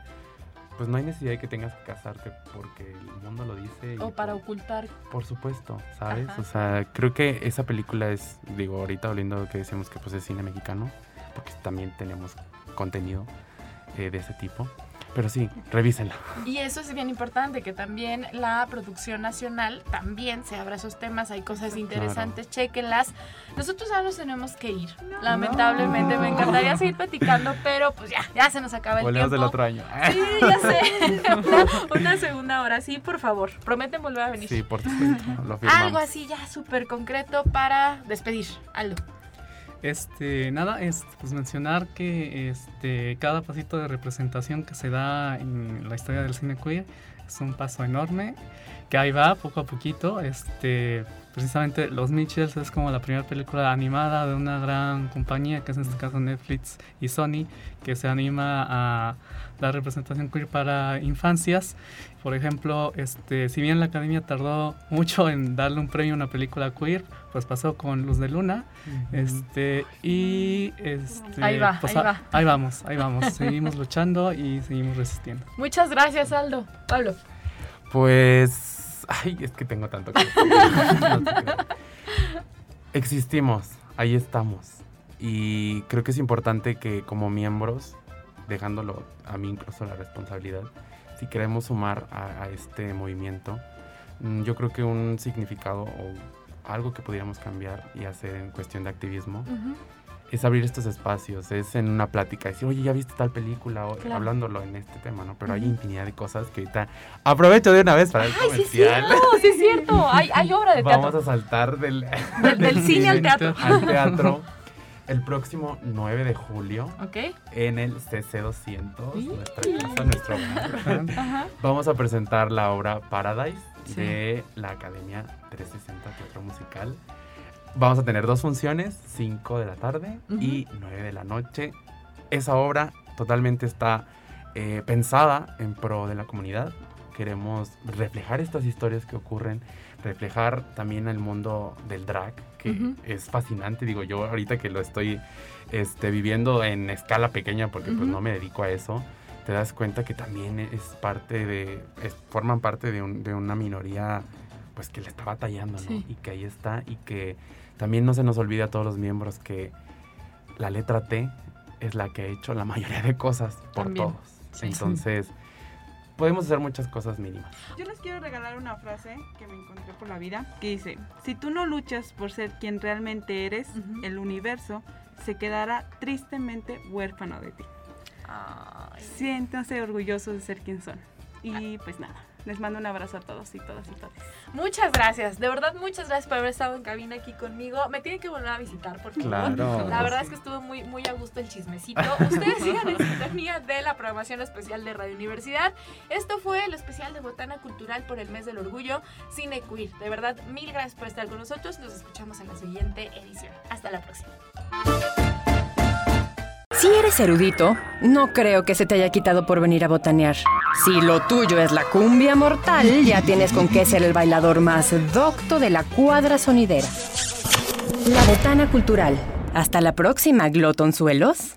pues no hay necesidad de que tengas que casarte porque el mundo lo dice. O para por- ocultar. por supuesto, ¿sabes? Ajá. O sea, creo que esa película es, digo, ahorita volviendo que decimos que pues es cine mexicano, porque también tenemos contenido eh, de ese tipo. Pero sí, revísenla. Y eso es bien importante, que también la producción nacional también se abra esos temas, hay cosas interesantes, chéquenlas. Nosotros ya nos tenemos que ir, lamentablemente, me encantaría seguir platicando, pero pues ya, ya se nos acaba el Volvemos tiempo. del otro año. Sí, ya sé, una, una segunda hora, sí, por favor, prometen volver a venir. Sí, por supuesto, lo firmamos. Algo así ya súper concreto para despedir, Aldo. Este, nada, es pues mencionar que este, cada pasito de representación que se da en la historia del cine queer es un paso enorme, que ahí va poco a poquito. Este, precisamente Los Mitchells es como la primera película animada de una gran compañía, que es en este caso Netflix y Sony, que se anima a la representación queer para infancias. Por ejemplo, este, si bien la academia tardó mucho en darle un premio a una película queer, pues pasó con Luz de Luna. Este, y este, Ahí va, pues, ahí a- va. ahí vamos, ahí vamos. Seguimos luchando y seguimos resistiendo. Muchas gracias, Aldo. Pablo. Pues, ay, es que tengo tanto que. Existimos, ahí estamos. Y creo que es importante que como miembros, dejándolo a mí incluso la responsabilidad, si queremos sumar a, a este movimiento, mm, yo creo que un significado o algo que pudiéramos cambiar y hacer en cuestión de activismo Ujú. Es abrir estos espacios, es en una plática, decir, oye, ¿ya viste tal película? O Claro. hablándolo en este tema, ¿no? Pero hay Ujú. infinidad de cosas que ahorita aprovecho de una vez para el Ay, sí comercial. cierto, sí es cierto. Hay, hay obra de teatro. Vamos a saltar del, Del- del cine al teatro. al teatro el próximo 9 de julio ¿Ok? en el CC200, nuestra casa, nuestro hogar. Vamos a presentar la obra Paradise Sí. de la Academia 360 Teatro Musical. Vamos a tener dos funciones, 5 de la tarde y 9 de la noche. Esa obra totalmente está eh, pensada en pro de la comunidad. Queremos reflejar estas historias que ocurren, reflejar también el mundo del drag, que es fascinante. Digo, yo ahorita que lo estoy este, viviendo en escala pequeña, porque pues no me dedico a eso, te das cuenta que también es parte de, es- forman parte de, un- de una minoría pues que le está batallando, ¿no? Sí. Y que ahí está y que también no se nos olvide a todos los miembros que la letra T es la que ha hecho la mayoría de cosas por También. todos. Entonces, podemos hacer muchas cosas mínimas. Yo les quiero regalar una frase que me encontré por la vida que dice, si tú no luchas por ser quien realmente eres, el universo se quedará tristemente huérfano de ti. Ay. Siéntanse orgullosos de ser quien son. Y pues nada, les mando un abrazo a todos y todas y todos. Muchas gracias, de verdad muchas gracias por haber estado en cabina aquí conmigo. Me tienen que volver a visitar, por favor. Claro. La verdad es que estuvo muy, muy a gusto el chismecito. Ustedes sigan en sintonía de la programación especial de Radio Universidad. Esto fue el especial de Botana Cultural por el mes del orgullo Cine Queer. De verdad, mil gracias por estar con nosotros. Nos escuchamos en la siguiente edición. Hasta la próxima. Si eres erudito, no creo que se te haya quitado por venir a botanear. Si lo tuyo es la cumbia mortal, ya tienes con qué ser el bailador más docto de la cuadra sonidera. La botana cultural. Hasta la próxima, glotonzuelos.